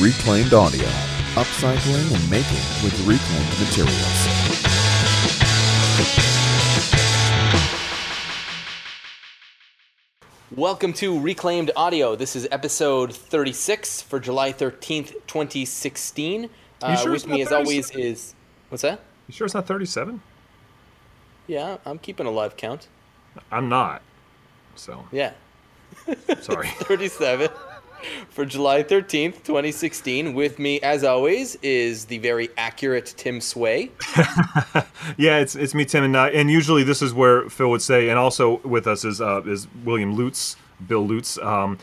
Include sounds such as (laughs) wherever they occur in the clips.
Reclaimed Audio, upcycling and making with reclaimed materials. Welcome to Reclaimed Audio. This is episode 36 for July 13th, 2016. Uh, sure with me, as always, is. What's that? You sure it's not 37? Yeah, I'm keeping a live count. I'm not. So, Yeah, sorry. (laughs) 37 for July 13th, 2016. With me, as always, is the very accurate Tim Sway. (laughs) yeah, it's it's me, Tim, and uh, and usually this is where Phil would say, and also with us is uh, is William Lutz, Bill Lutz. Um,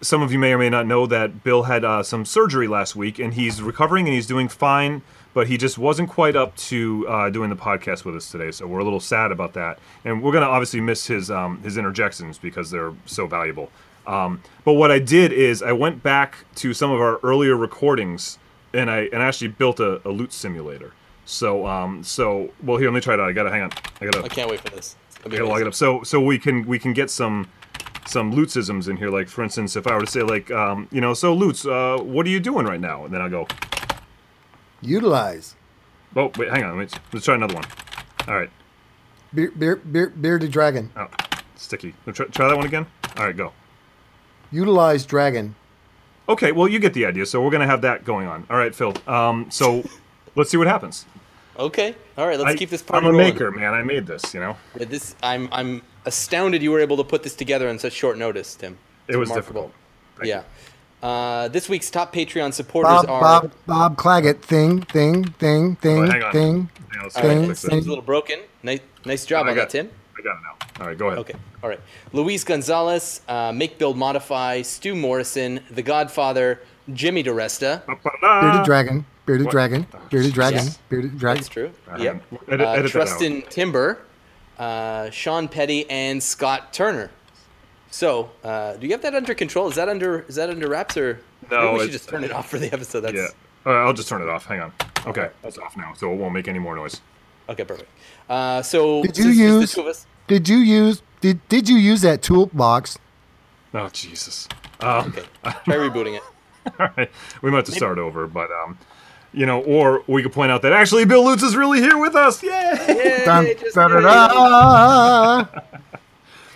some of you may or may not know that Bill had uh, some surgery last week, and he's recovering and he's doing fine. But he just wasn't quite up to uh, doing the podcast with us today, so we're a little sad about that. And we're gonna obviously miss his um, his interjections because they're so valuable. Um, but what I did is I went back to some of our earlier recordings, and I and actually built a, a loot simulator. So um, so well here let me try it out. I gotta hang on. I gotta I can't wait for this. It's gonna be I gotta log it up. So so we can we can get some some Lutzisms in here. Like for instance, if I were to say like um, you know, so Lutz, uh, what are you doing right now? And then I go, Utilize. oh wait, hang on, wait, let's try another one. All right, Beer, beer, beer, bearded dragon. oh, sticky. Try, try that one again. All right, go. Utilize dragon. Okay, well you get the idea. So we're gonna have that going on. All right, Phil. Um, so (laughs) let's see what happens. Okay, all right, let's I, keep this party I'm a rolling. maker, man. I made this. You know, Yeah, This, I'm, I'm astounded you were able to put this together on such short notice, Tim. It's it was remarkable. difficult. Thank Yeah. Uh, this week's top Patreon supporters Bob, are. Bob, Bob Claggett. Thing, thing, thing, thing, Wait, hang on. thing. Hang on, let's All try to right, Thing. Seems a little broken. Nice, nice job I on got- that, Tim. I got it now. All right, go ahead. Okay, all right. Luis Gonzalez, uh, Make Build Modify, Stu Morrison, The Godfather, Jimmy DeResta. Bearded dragon. Bearded What? dragon. Bearded dragon. Yes. Bearded dragon. That's true. Uh, Yep. edit- Uh, edit that. Trustin Timber, uh, Sean Petty, and Scott Turner. So, uh, do you have that under control? Is that under is that under wraps or? No, Maybe we should just turn it off for the episode. That's Yeah. All right, I'll just turn it off. Hang on. Okay, that's off now, so it won't make any more noise. okay. Perfect. Uh, so Did you since it's the use- two of us- Did you use? Did Did you use that toolbox? Oh Jesus. Um, Okay, try rebooting it. (laughs) all right, we might have to start over, but um, you know, or we could point out that actually Bill Lutz is really here with us. Yay! Yay, Dun, just da, da, da. (laughs)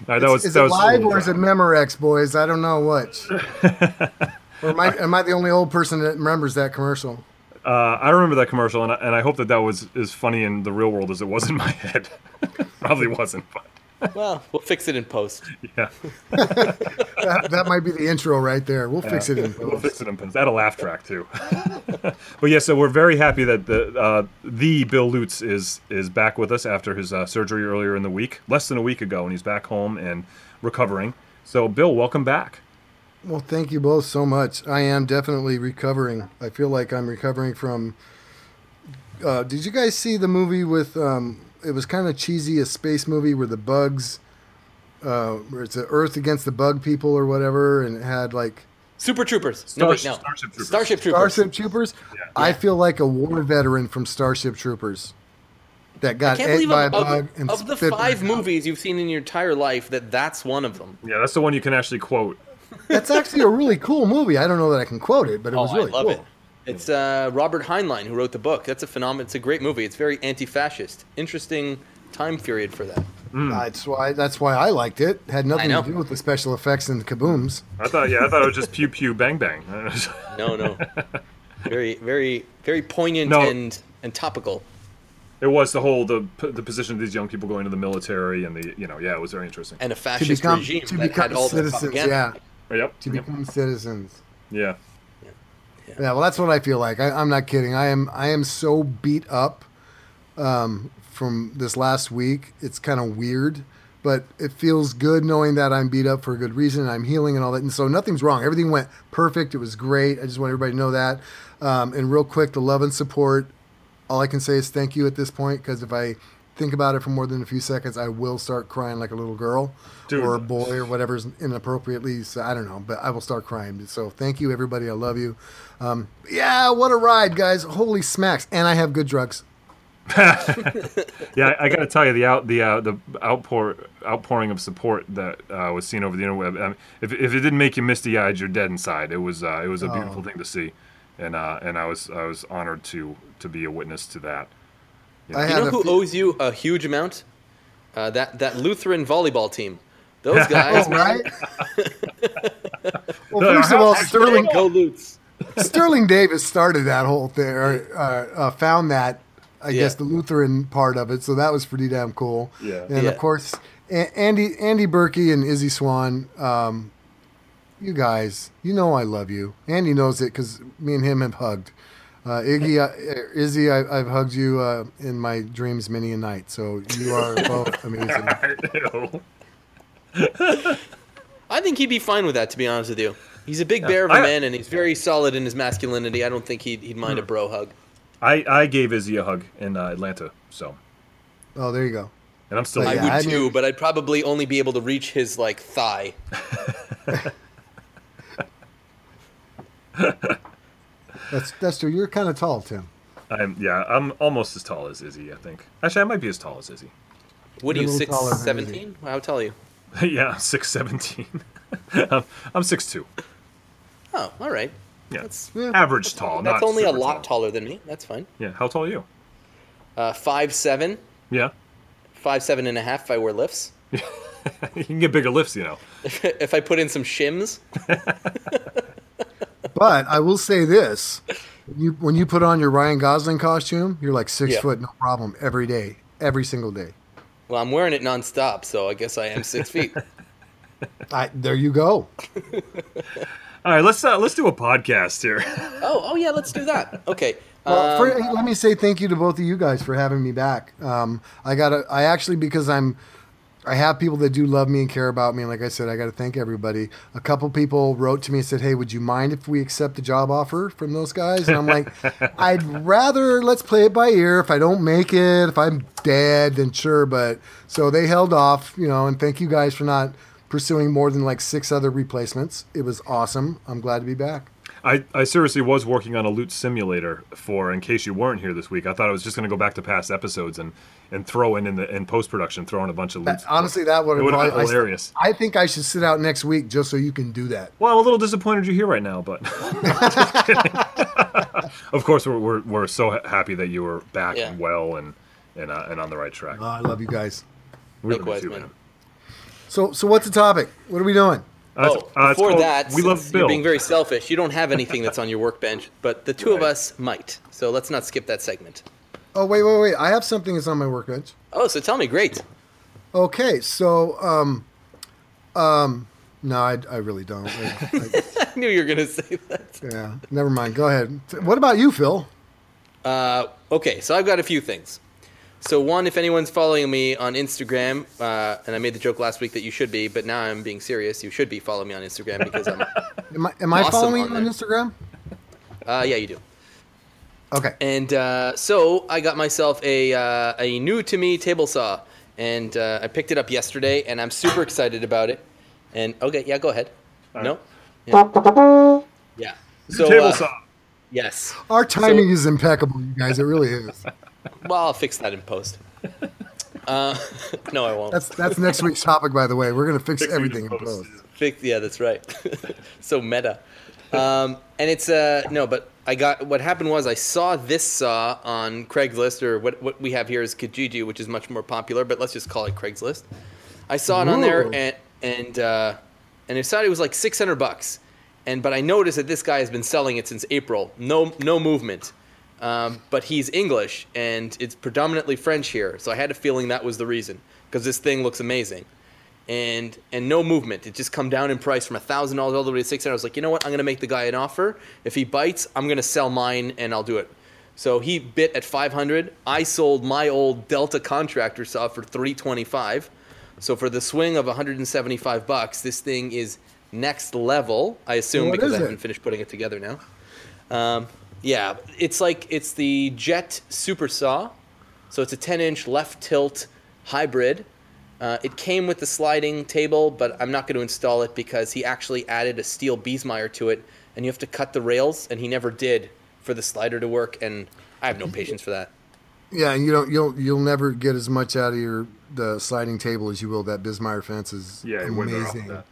All right, that was Is that it was live or is it Memorex, boys? I don't know which. (laughs) or am I, am I the only old person that remembers that commercial? Uh, I remember that commercial, and I, and I hope that that was as funny in the real world as it was in my (laughs) head. Probably wasn't, but Well, we'll fix it in post. yeah, (laughs) That, that might be the intro right there. We'll fix it in post. we'll fix it in post. That a laugh track too. (laughs) but yeah, so we're very happy that the uh, the Bill Lutz is is back with us after his uh, surgery earlier in the week, less than a week ago, and he's back home and recovering. So, Bill, welcome back. Well, thank you both so much. I am definitely recovering. I feel like I'm recovering from. Uh, did you guys see the movie with? Um, it was kind of cheesy, a space movie where the bugs, uh, where it's the Earth against the bug people or whatever, and it had like Super Troopers. no, wait, no. Starship- Starship Troopers. Starship Troopers. Starship Troopers. I feel like a war veteran from Starship Troopers that got can't ate by a of, bug of, and of the five back out. movies you've seen in your entire life that that's one of them. Yeah, that's the one you can actually quote. That's actually a really cool movie. I don't know that I can quote it, but it was oh, really I love cool. it. It's uh, Robert Heinlein who wrote the book. That's a phenomenon. It's a great movie. It's very anti-fascist. Interesting time period for that. That's why. That's why I liked it. Had nothing to do with the special effects and the kabooms. I thought, yeah, I thought it was just pew pew bang bang. No, no. very, very, very poignant No. and and topical. It was the whole the the position of these young people going to the military and the you know yeah it was very interesting. And a To fascist become, regime to that become had all the citizens, propaganda. yeah. Yep. To yep. become citizens. Yeah. Yeah, well, that's what I feel like. I, I'm not kidding. I am. I am so beat up um, from this last week. It's kind of weird, but it feels good knowing that I'm beat up for a good reason. I'm healing and all that, and so nothing's wrong. Everything went perfect. It was great. I just want everybody to know that. Um, and real quick, the love and support. All I can say is thank you at this point because if I think about it for more than a few seconds, I will start crying like a little girl Dude. or a boy or whatever's inappropriately. So I don't know, but I will start crying. So thank you, everybody. I love you. Um, yeah, what a ride, guys! Holy smacks! And I have good drugs. (laughs) Yeah, I, got to tell you the out the uh, the outpour outpouring of support that uh, was seen over the interweb. I mean, if if it didn't make you misty eyed, you're dead inside. It was uh, it was a beautiful thing to see. and uh, and I was I was honored to to be a witness to that. I You know who fe- owes you a huge amount? Uh, that that Lutheran volleyball team. Those (laughs) guys, Oh, right? (laughs) well, first of all, Sterling Go Lutz. (laughs) Sterling Davis started that whole thing, or uh, uh, found that, I Yeah. guess, the Lutheran part of it. So that was pretty damn cool. Yeah. And Yeah. of course, A- Andy Andy Berkey and Izzy Swan. Um, you guys, you know I love you. Andy knows it because me and him have hugged. Uh, Iggy, uh, Izzy, I, I've hugged you uh, in my dreams many a night. So you are both (laughs) amazing. Ew. (laughs) I think he'd be fine with that, to be honest with you. He's a big bear of a I- man, and he's very solid in his masculinity. I don't think he'd, he'd Hmm. mind a bro hug. I I gave Izzy a hug in uh, Atlanta, so Oh, there you go. and I'm still. But I yeah, would I too, mean- but I'd probably only be able to reach his like thigh. (laughs) That's that's true. You're kind of tall, Tim. I'm yeah. I'm almost as tall as Izzy. I think. Actually, I might be as tall as Izzy. What are You're you, a little six seventeen? How tall are you? (laughs) yeah, six seventeen. (laughs) I'm, I'm six two. Oh, all right. Yeah, That's- Yeah. average tall. That's not only a lot tall. taller than me. That's fine. Yeah. How tall are you? Uh, five seven, Yeah. five seven and a half. If I wear lifts, (laughs) you can get bigger lifts, you know. if I put in some shims, But I will say this: you when you put on your Ryan Gosling costume, you're like six Yeah. foot, no problem, every day, every single day. well, I'm wearing it nonstop, so I guess I am six (laughs) feet. I, there you go. (laughs) All right, let's uh, let's do a podcast here. (laughs) Oh, oh yeah, let's do that. Okay. Well, um, for, let me say thank you to both of you guys for having me back. Um, I got to I actually because I'm I have people that do love me and care about me. And like I said, I got to thank everybody. A couple people wrote to me and said, "Hey, would you mind if we accept the job offer from those guys?" And I'm like, (laughs) "I'd rather let's play it by ear. If I don't make it, if I'm dead, then sure." But so they held off, you know. And thank you guys for not pursuing more than like six other replacements. It was awesome. I'm glad to be back. I, I seriously was working on a loot simulator for in case you weren't here this week. I thought I was just going to go back to past episodes and, and throw in in the in post production, throw in a bunch of loot. Honestly, that would It have been probably- I- hilarious. I, think I should sit out next week just so you can do that. Well, I'm a little disappointed you're here right now, but (laughs) of course we're, we're, we're so happy that you were back Yeah. and well and and, uh, and on the right track. Oh, I love you guys. We love you likewise, too, man. So, so what's the topic? What are we doing? Uh, oh, uh, before called that, we love Bill. you're being very selfish. You don't have anything that's on your workbench, but the two of us might. So let's not skip that segment. Oh, wait, wait, wait. I have something that's on my workbench. Oh, so tell me, great. Okay, so, um, um, no, I, I really don't. I, I, (laughs) I knew you were gonna say that. yeah, never mind. Go ahead. What about you, Phil? Uh, okay, so I've got a few things. So one, if anyone's following me on Instagram, uh, and I made the joke last week that you should be, but now I'm being serious. You should be following me on Instagram because I'm. (laughs) Am I, am I following on you on. Instagram? Uh, yeah, you do. Okay. And uh, so I got myself a uh, a new to me table saw, and uh, I picked it up yesterday, and I'm super excited about it. And okay, yeah, go ahead. No. Yeah. yeah. So table uh, saw. yes. Our timing is impeccable, you guys. It really is. Well, I'll fix that in post. (laughs) Uh, (laughs) no, I won't. That's that's next week's topic, by the way. We're gonna fix Fixing everything in in post. post. Fix, yeah, that's right. (laughs) so meta. Um, and it's uh no, but I got what happened was I saw this saw on Craigslist or what what we have here is Kijiji, which is much more popular, but let's just call it Craigslist. I saw it on there and and uh, and I saw it was like six hundred bucks, and but I noticed that this guy has been selling it since April. No no movement. Um, but he's English and it's predominantly French here, so I had a feeling that was the reason because this thing looks amazing and and no movement. It just come down in price from thousand dollars all the way to six hundred. I was like, you know what? I'm gonna make the guy an offer. If he bites, I'm gonna sell mine and I'll do it. So he bit at five hundred. I sold my old Delta contractor saw for three twenty five. So for the swing of 175 bucks, this thing is next level. I assume What because I haven't finished putting it together now. Um, yeah, it's like it's the Jet Super Saw. So it's a 10 inch left tilt hybrid. Uh, it came with the sliding table, but I'm not going to install it because he actually added a steel Biesemeyer to it, and you have to cut the rails, and he never did for the slider to work, and I have no (laughs) patience for that. Yeah, and you don't you'll you'll never get as much out of your the sliding table as you will that Biesemeyer fence is Yeah, you wouldn't have amazing.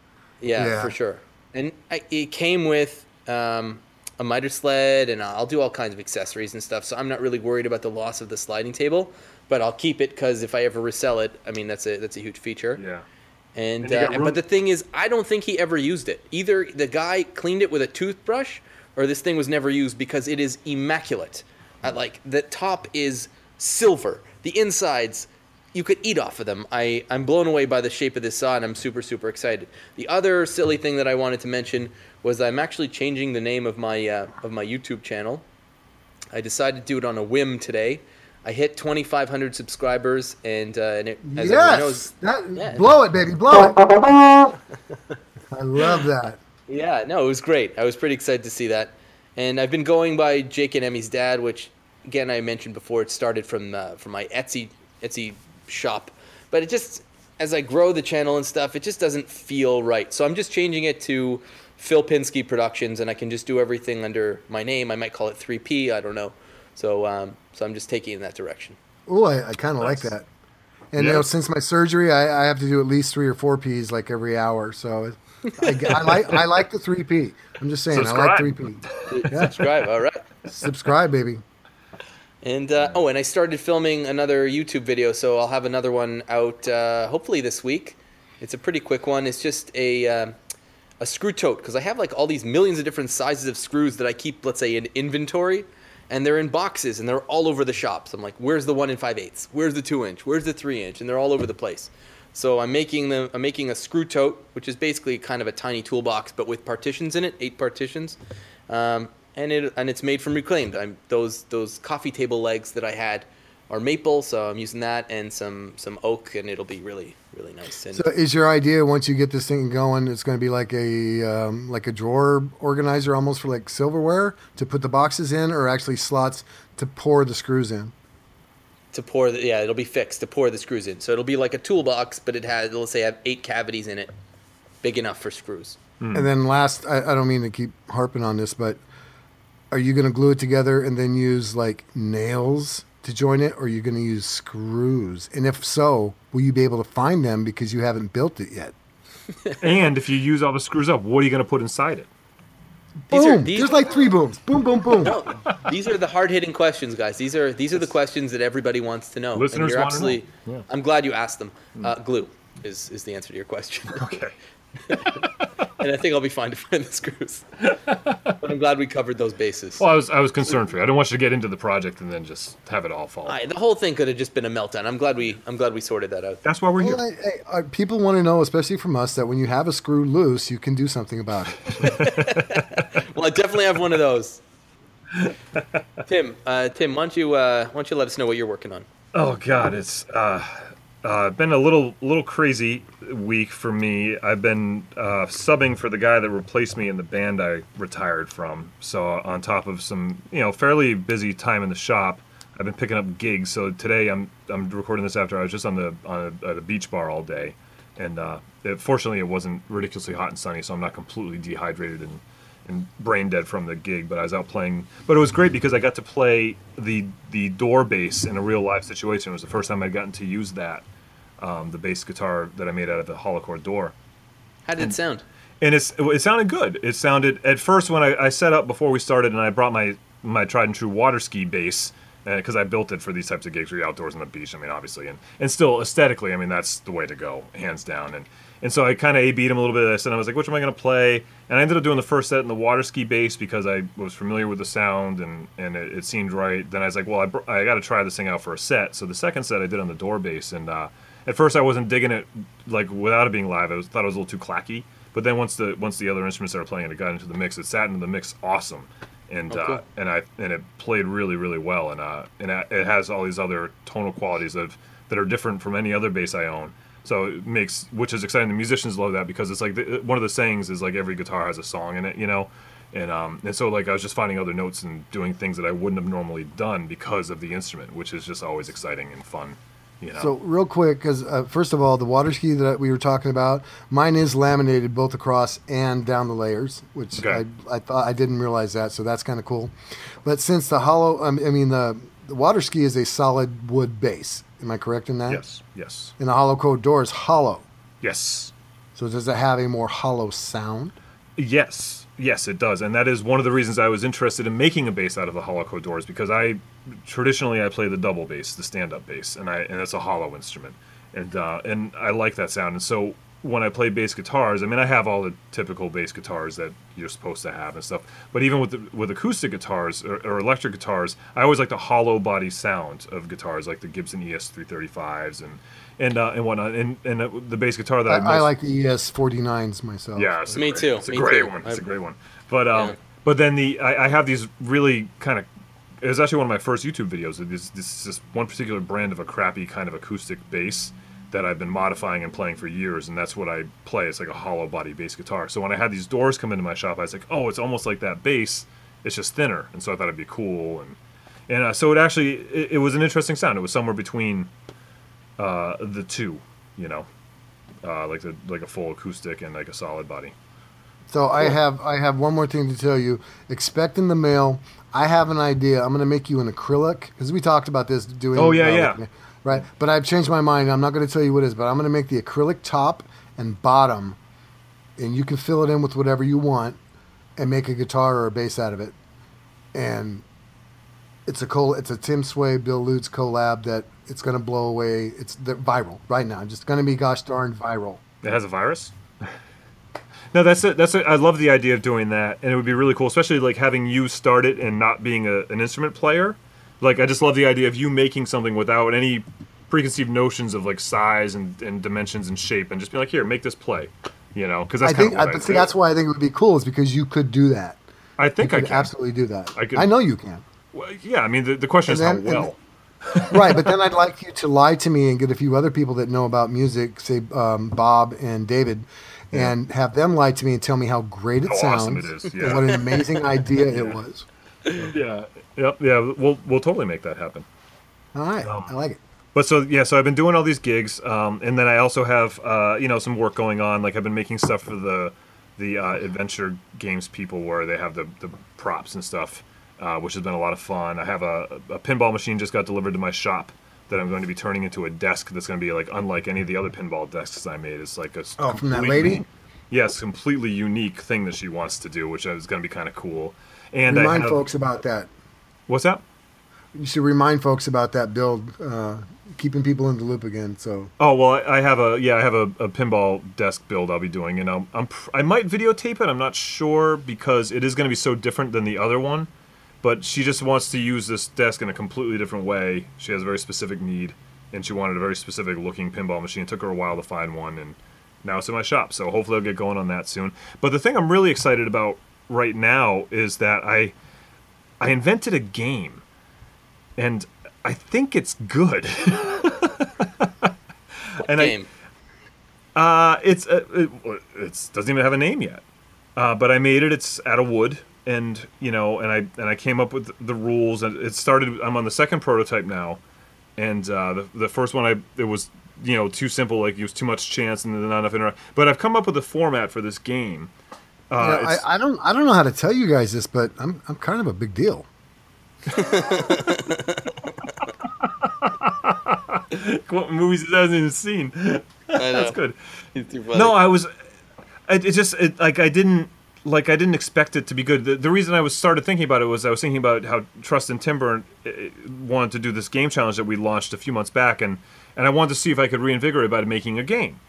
Yeah, Yeah. for sure. And I, it came with um, a miter sled, and I'll do all kinds of accessories and stuff. So I'm not really worried about the loss of the sliding table, but I'll keep it because if I ever resell it, I mean that's a that's a huge feature. Yeah. And, And uh, got and- room- but the thing is, I don't think he ever used it. Either the guy cleaned it with a toothbrush, or this thing was never used because it is immaculate. I like the top is silver. The insides, you could eat off of them. I I'm blown away by the shape of this saw, and I'm super super excited. The other silly thing that I wanted to mention was I'm actually changing the name of my uh, of my YouTube channel. I decided to do it on a whim today. I hit 2,500 subscribers, and, uh, and it, as everyone knows, yes, that, Yeah. blow it, baby, blow it. (laughs) I love that. Yeah, no, it was great. I was pretty excited to see that. And I've been going by Jake and Emmy's dad, which again I mentioned before. It started from uh, from my Etsy Etsy shop, but it just as I grow the channel and stuff, it just doesn't feel right. So I'm just changing it to Phil Pinsky Productions, and I can just do everything under my name. I might call it 3P. I don't know. So um, so I'm just taking it in that direction. Oh, I, I kind of like that. And you know, since my surgery, I, I have to do at least three or four P's like every hour. So I, I like I like the three P. I'm just saying, I like three Subscribe. P. Subscribe. All right. Subscribe, baby. And uh, oh, and I started filming another YouTube video, so I'll have another one out uh, hopefully this week. It's a pretty quick one. It's just a uh, a screw tote because I have like all these millions of different sizes of screws that I keep, let's say, in inventory, and they're in boxes and they're all over the shops. I'm like, where's the one in five eighths? Where's the two inch? Where's the three inch? And they're all over the place. So I'm making them. I'm making a screw tote, which is basically kind of a tiny toolbox, but with partitions in it, eight partitions. Um, and it and it's made from reclaimed. I'm those those coffee table legs that I had are maple, so I'm using that and some some oak, and it'll be really really nice. And So is your idea once you get this thing going, it's going to be like a um, like a drawer organizer almost for like silverware to put the boxes in, or actually slots to pour the screws in? to pour the yeah, it'll be fixed to pour the screws in. So it'll be like a toolbox, but it has let's say have eight cavities in it, big enough for screws. And then last, I, I don't mean to keep harping on this, but are you going to glue it together and then use like nails to join it, or are you going to use screws? And if so, will you be able to find them because you haven't built it yet? (laughs) And if you use all the screws up, what are you going to put inside it? These boom! are these There's like three booms. Boom, boom, boom. No, these are the hard hitting questions, guys. These are these are the questions that everybody wants to know. and Listeners you're wanna know. Yeah. Hmm. I'm glad you asked them. Uh, glue is is the answer to your question, Okay. (laughs) (laughs) and I think I'll be fine to find the screws. but I'm glad we covered those bases. Well, I was I was concerned for you. I didn't want you to get into the project and then just have it all fall. I, the whole thing could have just been a meltdown. I'm glad we I'm glad we sorted that out. That's why we're Well, here. I, I, I, people want to know, especially from us, that when you have a screw loose, you can do something about it. (laughs) Well, I definitely have one of those. (laughs) Tim, uh, Tim, why don't you uh, why don't you let us know what you're working on? Oh God, it's uh, uh, been a little little crazy week for me. I've been uh, subbing for the guy that replaced me in the band I retired from. So on top of some you know fairly busy time in the shop, I've been picking up gigs. So today I'm I'm recording this after I was just on the on a, at a beach bar all day, and uh, it, fortunately it wasn't ridiculously hot and sunny, so I'm not completely dehydrated and and brain dead from the gig, but I was out playing. But it was great because I got to play the the door bass in a real live situation. It was the first time I'd gotten to use that, um, the bass guitar that I made out of the hollow core door. How did it sound? And it's it sounded good. It sounded at first when I, I set up before we started, and I brought my my tried and true water ski bass because I built it for these types of gigs where you're outdoors on the beach. I mean, obviously, and and still aesthetically, I mean, that's the way to go, hands down. And and so I kind of a beat him a little bit of this, and I was like, which am I going to play? And I ended up doing the first set in the water ski bass because I was familiar with the sound and and it, it seemed right. Then I was like, well, I, br- I got to try this thing out for a set. So the second set I did on the door bass, and uh, at first I wasn't digging it like without it being live. I was, thought it was a little too clacky. But then once the once the other instruments started playing it got into the mix, it sat into the mix awesome, and Oh, uh, and I and it played really really well, and uh, and it it has all these other tonal qualities of that are different from any other bass I own. So it makes which is exciting. The musicians love that because it's like the, one of the sayings is like every guitar has a song in it, you know. And um, and so like I was just finding other notes and doing things that I wouldn't have normally done because of the instrument, which is just always exciting and fun, you know. So real quick, because uh, first of all, the water ski that we were talking about, mine is laminated both across and down the layers, which Okay. I, I thought I didn't realize that, so that's kind of cool. But since the hollow, I mean the, the water ski is a solid wood bass. Am I correct in that? yes, yes, And the hollow core door is hollow. yes. So does it have a more hollow sound? Yes, yes, it does, and that is one of the reasons I was interested in making a bass out of the hollow Holoco doors because I traditionally I play the double bass, the stand-up bass, and I and it's a hollow instrument, and uh, and I like that sound, and so when I play bass guitars, I mean I have all the typical bass guitars that you're supposed to have and stuff, but even with the, with acoustic guitars or, or electric guitars, I always like the hollow body sound of guitars like the Gibson ES 335s and and uh, and whatnot, and and uh, the bass guitar that I, I, most, I like the ES 49s myself. yeah, it's Me great- too, It's a me great too. one. It's a great one. But um, Yeah. but then the I, I have these really kind of. It was actually one of my first YouTube videos. This this this one particular brand of a crappy kind of acoustic bass that I've been modifying and playing for years, and that's what I play. It's like a hollow body bass guitar. So when I had these doors come into my shop, I was like, oh, it's almost like that bass. It's just thinner, and so I thought it'd be cool, and and uh, so it actually it, it was an interesting sound. It was somewhere between uh, the two, you know, uh, like the like a full acoustic and like a solid body. So I have I have one more thing to tell you. Expect in the mail. I have an idea. I'm going to make you an acrylic because we talked about this doing. Oh, yeah, uh, yeah. right, but I've changed my mind. I'm not going to tell you what it is, but I'm going to make the acrylic top and bottom, and you can fill it in with whatever you want, and make a guitar or a bass out of it. And it's a col- It's a Tim Sway Bill Lutz collab that it's going to blow away. It's viral right now. It's going to be gosh darn viral. It has a virus. No, that's it. That's it. I love the idea of doing that, and it would be really cool, especially like having you start it and not being a, an instrument player. Like, I just love the idea of you making something without any preconceived notions of like size and, and dimensions and shape, and just be like, here, make this play. You know, because that's I think, I, but see, that's why I think it would be cool is because you could do that. I think I can. absolutely do that. I I, know you can. Well, yeah, I mean, the, the question is And how then- and well. right, but then I'd like you to lie to me and get a few other people that know about music, say um, Bob and David, and have them lie to me and tell me how great it How sounds awesome it is, and what an amazing (laughs) idea it was. yeah, yep, yeah. We'll we'll totally make that happen. All right, Um, I like it. But so yeah, so I've been doing all these gigs, um, and then I also have uh, you know some work going on. Like I've been making stuff for the the uh, adventure games people, where they have the, the props and stuff, uh, which has been a lot of fun. I have a, a pinball machine just got delivered to my shop that I'm going to be turning into a desk that's going to be like unlike any of the other pinball desks I made. It's like a Oh, from that lady? Yes, completely unique thing that she wants to do, which is going to be kind of cool. And I Remind have, folks about that. what's that? You should remind folks about that build, uh, keeping people in the loop again. So Oh well, I I have a yeah, I have a, a pinball desk build I'll be doing, and I'm, I'm I might videotape it. I'm not sure because it is going to be so different than the other one. But she just wants to use this desk in a completely different way. She has a very specific need, and she wanted a very specific looking pinball machine. It took her a while to find one, and now it's in my shop. So hopefully I'll get going on that soon. But the thing I'm really excited about right now is that I I invented a game, and I think it's good. (laughs) and I, Game. uh, it's uh, it, it's doesn't even have a name yet. Uh, but I made it. It's out of wood, and you know, and I and I came up with the rules, and it started. I'm on the second prototype now, and uh, the the first one I it was you know too simple, like it was too much chance and not enough interact. But I've come up with a format for this game. Uh, You know, it's- I, I don't I don't know how to tell you guys this, but I'm I'm kind of a big deal. (laughs) what movies it hasn't even seen. I (laughs) know. That's good. He's too funny. No, I was. It, it just it, like I didn't like I didn't expect it to be good. The, the reason I was started thinking about it was I was thinking about how Trust and Timber uh, wanted to do this game challenge that we launched a few months back, and and I wanted to see if I could reinvigorate by making a game.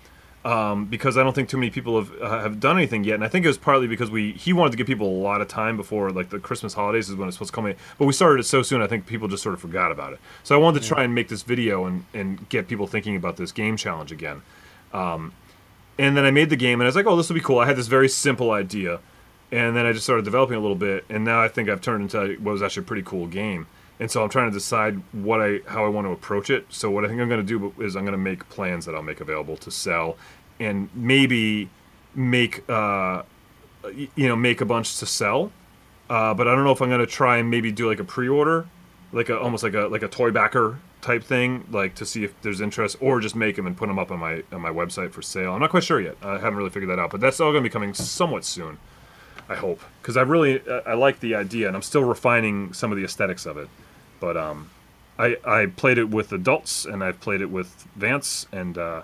Um, because I don't think too many people have uh, have done anything yet, and I think it was partly because we he wanted to give people a lot of time before like the Christmas holidays is when it's supposed to come in, but we started it so soon. I think people just sort of forgot about it. So I wanted to try and make this video and and get people thinking about this game challenge again. And then I made the game, and I was like, "Oh, this will be cool." I had this very simple idea, and then I just started developing a little bit, and now I think I've turned into what was actually a pretty cool game. And so I'm trying to decide what I how I want to approach it. So what I think I'm going to do is I'm going to make plans that I'll make available to sell, and maybe make uh, you know make a bunch to sell. Uh, but I don't know if I'm going to try and maybe do like a pre-order, like a almost like a like a toy backer type thing, like to see if there's interest, or just make them and put them up on my on my website for sale. I'm not quite sure yet. I haven't really figured that out, but that's all going to be coming somewhat soon. I hope because I really I like the idea, and I'm still refining some of the aesthetics of it. But um, I I played it with adults, and I've played it with Vance, and uh,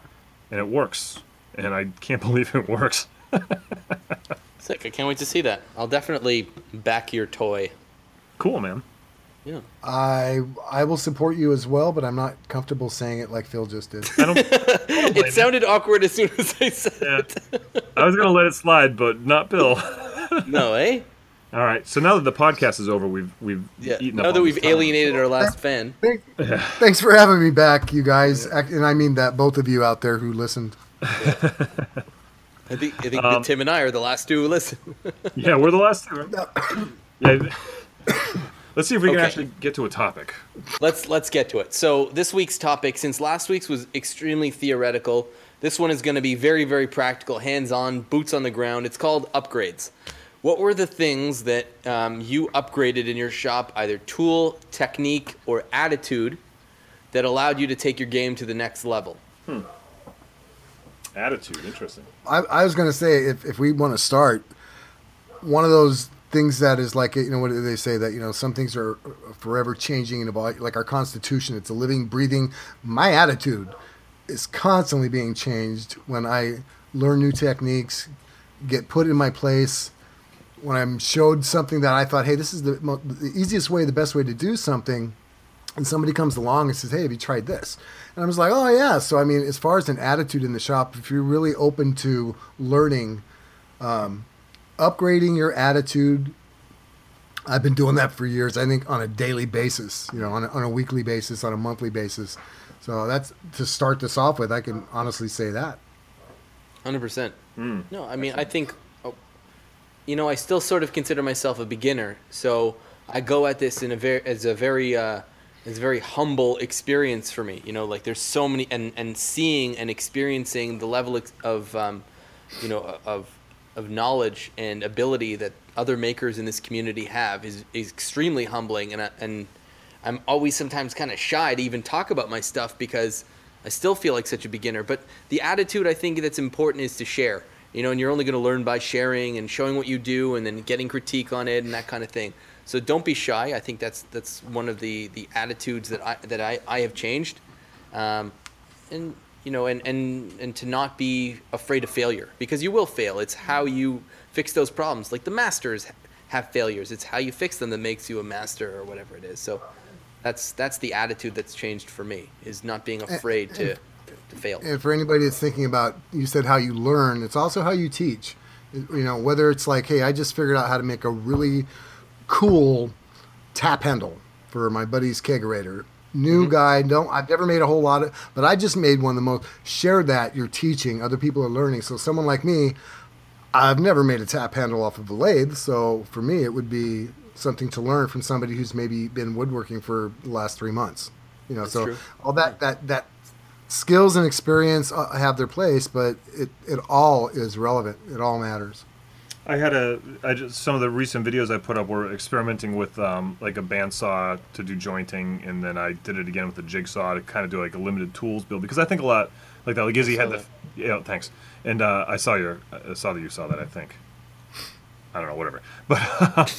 and it works, and I can't (laughs) believe it works. (laughs) Sick. I can't wait to see that. I'll definitely back your toy. Cool, man. Yeah. I I will support you as well, but I'm not comfortable saying it like Phil just did. I don't. (laughs) It sounded awkward as soon as I said Yeah. it. I was gonna let it slide, but not Bill. (laughs) (laughs) No, eh? All right. So now that the podcast is over, we've we've Yeah. eaten Now up that all we've this time. alienated our last fan. Thank- Thanks for having me back, you guys, Ac- and I mean that both of you out there who listened. I think I think Um, Tim and I are the last two who listen. Yeah, we're the last two. Right? yeah. (coughs) Let's see if we can actually get to a topic. let's let's get to it. So this week's topic, since last week's was extremely theoretical, this one is going to be very very practical, hands-on, boots on the ground. It's called upgrades. What were the things that um, you upgraded in your shop, either tool, technique, or attitude, that allowed you to take your game to the next level? Hmm. Attitude, interesting. I, I was going to say, if, if we want to start, one of those things that is like, you know, what do they say that, you know, some things are forever changing and about like our Constitution, it's a living, breathing. My attitude is constantly being changed when I learn new techniques, get put in my place, when I'm showed something that I thought, hey, this is the, mo- the easiest way, the best way to do something and somebody comes along and says, "Hey, have you tried this?" And I was like, "Oh yeah." So I mean, as far as an attitude in the shop, if you're really open to learning, um, upgrading your attitude, I've been doing that for years. I think on a daily basis, you know, on a, on a weekly basis, on a monthly basis. So that's to start this off with. I can honestly say that. Hundred percent. No, I mean I think, oh, you know, I still sort of consider myself a beginner, so I go at this in a very as a very uh, as a very humble experience for me. You know, like there's so many and and seeing and experiencing the level of um, you know of of knowledge and ability that other makers in this community have is, is extremely humbling and I, and I'm always sometimes kind of shy to even talk about my stuff because I still feel like such a beginner. But the attitude I think that's important is to share. You know, and you're only going to learn by sharing and showing what you do, and then getting critique on it and that kind of thing. So don't be shy. I think that's that's one of the the attitudes that I that I, I have changed, um, and you know, and and and to not be afraid of failure because you will fail. It's how you fix those problems. Like the masters have failures. It's how you fix them that makes you a master or whatever it is. So that's that's the attitude that's changed for me is not being afraid to to fail. And for anybody that's thinking about, you said how you learn, it's also how you teach. You know, whether it's like, hey, I just figured out how to make a really cool tap handle for my buddy's kegerator. New guy, don't I've never made a whole lot of, but I just made one of the most. Share that you're teaching, other people are learning. So someone like me, I've never made a tap handle off of a lathe, so for me it would be something to learn from somebody who's maybe been woodworking for the last three months. You know, so true. all that that that skills and experience uh, have their place, but it it all is relevant. It all matters. I had a I just some of the recent videos I put up were experimenting with um, like a bandsaw to do jointing, and then I did it again with a jigsaw to kind of do like a limited tools build because I think a lot like that. Like Izzy had saw the yeah thanks, and uh, I saw your I saw that you saw that I think. I don't know, whatever. (laughs) But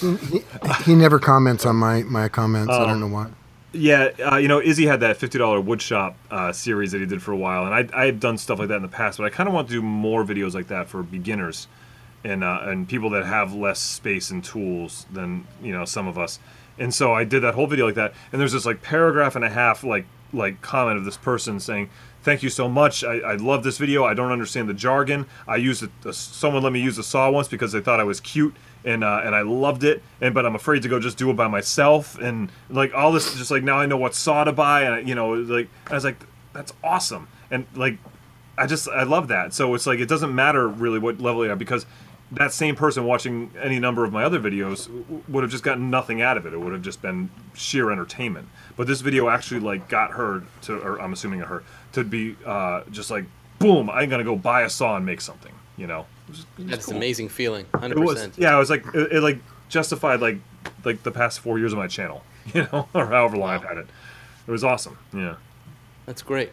He never comments on my my comments. I Oh. don't know why. Yeah, uh, you know, Izzy had that fifty dollar woodshop uh, series that he did for a while, and I I had done stuff like that in the past, but I kind of want to do more videos like that for beginners, and uh, and people that have less space and tools than you know some of us, and so I did that whole video like that, and there's this like paragraph and a half like like comment of this person saying. Thank you so much. I, I love this video. I don't understand the jargon. I used a, a, someone let me use a saw once because they thought I was cute and uh, and I loved it. And but I'm afraid to go just do it by myself and like all this. Just like now I know what saw to buy and you know like I was like that's awesome and like I just I love that. So it's like it doesn't matter really what level you are because that same person watching any number of my other videos would have just gotten nothing out of it. It would have just been sheer entertainment. But this video actually like got her to, or I'm assuming it her to be uh, just like boom. I'm gonna go buy a saw and make something. You know. It was- it was That's cool. an amazing feeling. Hundred It was percent. yeah. It was like it, it like justified like like the past four years of my channel. (laughs) You know, or however long I've had it. It was awesome. Yeah. That's great.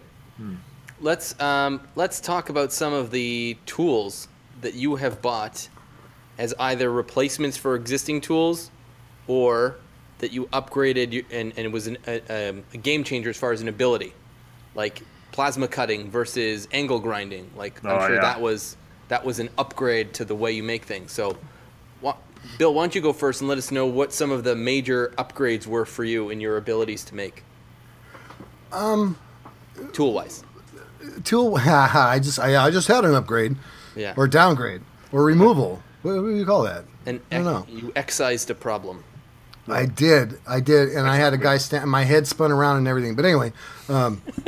Let's um, let's talk about some of the tools that you have bought as either replacements for existing tools or that you upgraded and, and it was an, a, um, a game changer as far as an ability, like plasma cutting versus angle grinding. Like I'm Oh, sure yeah. that was that was an upgrade to the way you make things. So, wha- Bill, why don't you go first and let us know what some of the major upgrades were for you in your abilities to make? Um, tool wise. (laughs) Tool. I just I, I just had an upgrade, Yeah. or downgrade, or removal. What, what do you call that? and I don't know. you excised a problem. I did, I did, and I had a guy stand. My head spun around and everything. But anyway, um, (laughs)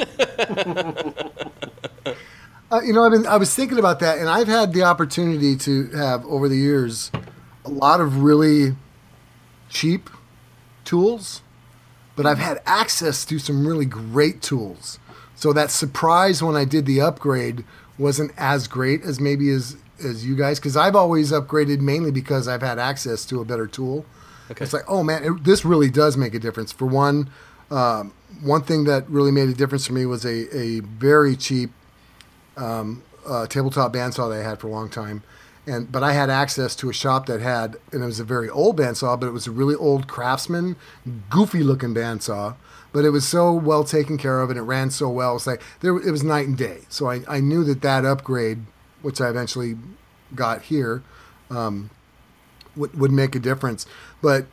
uh, you know, I've been I was thinking about that, and I've had the opportunity to have over the years a lot of really cheap tools, but I've had access to some really great tools. So that surprise when I did the upgrade wasn't as great as maybe as as you guys because I've always upgraded mainly because I've had access to a better tool. Okay. It's like, oh man, it, this really does make a difference. For one, um, one thing that really made a difference for me was a, a very cheap um, uh, tabletop bandsaw that I had for a long time. And but I had access to a shop that had, and it was a very old bandsaw, but it was a really old Craftsman, goofy looking bandsaw. But it was so well taken care of, and it ran so well. It was like there, it was night and day. So I, I knew that that upgrade, which I eventually got here, um, would, would make a difference. But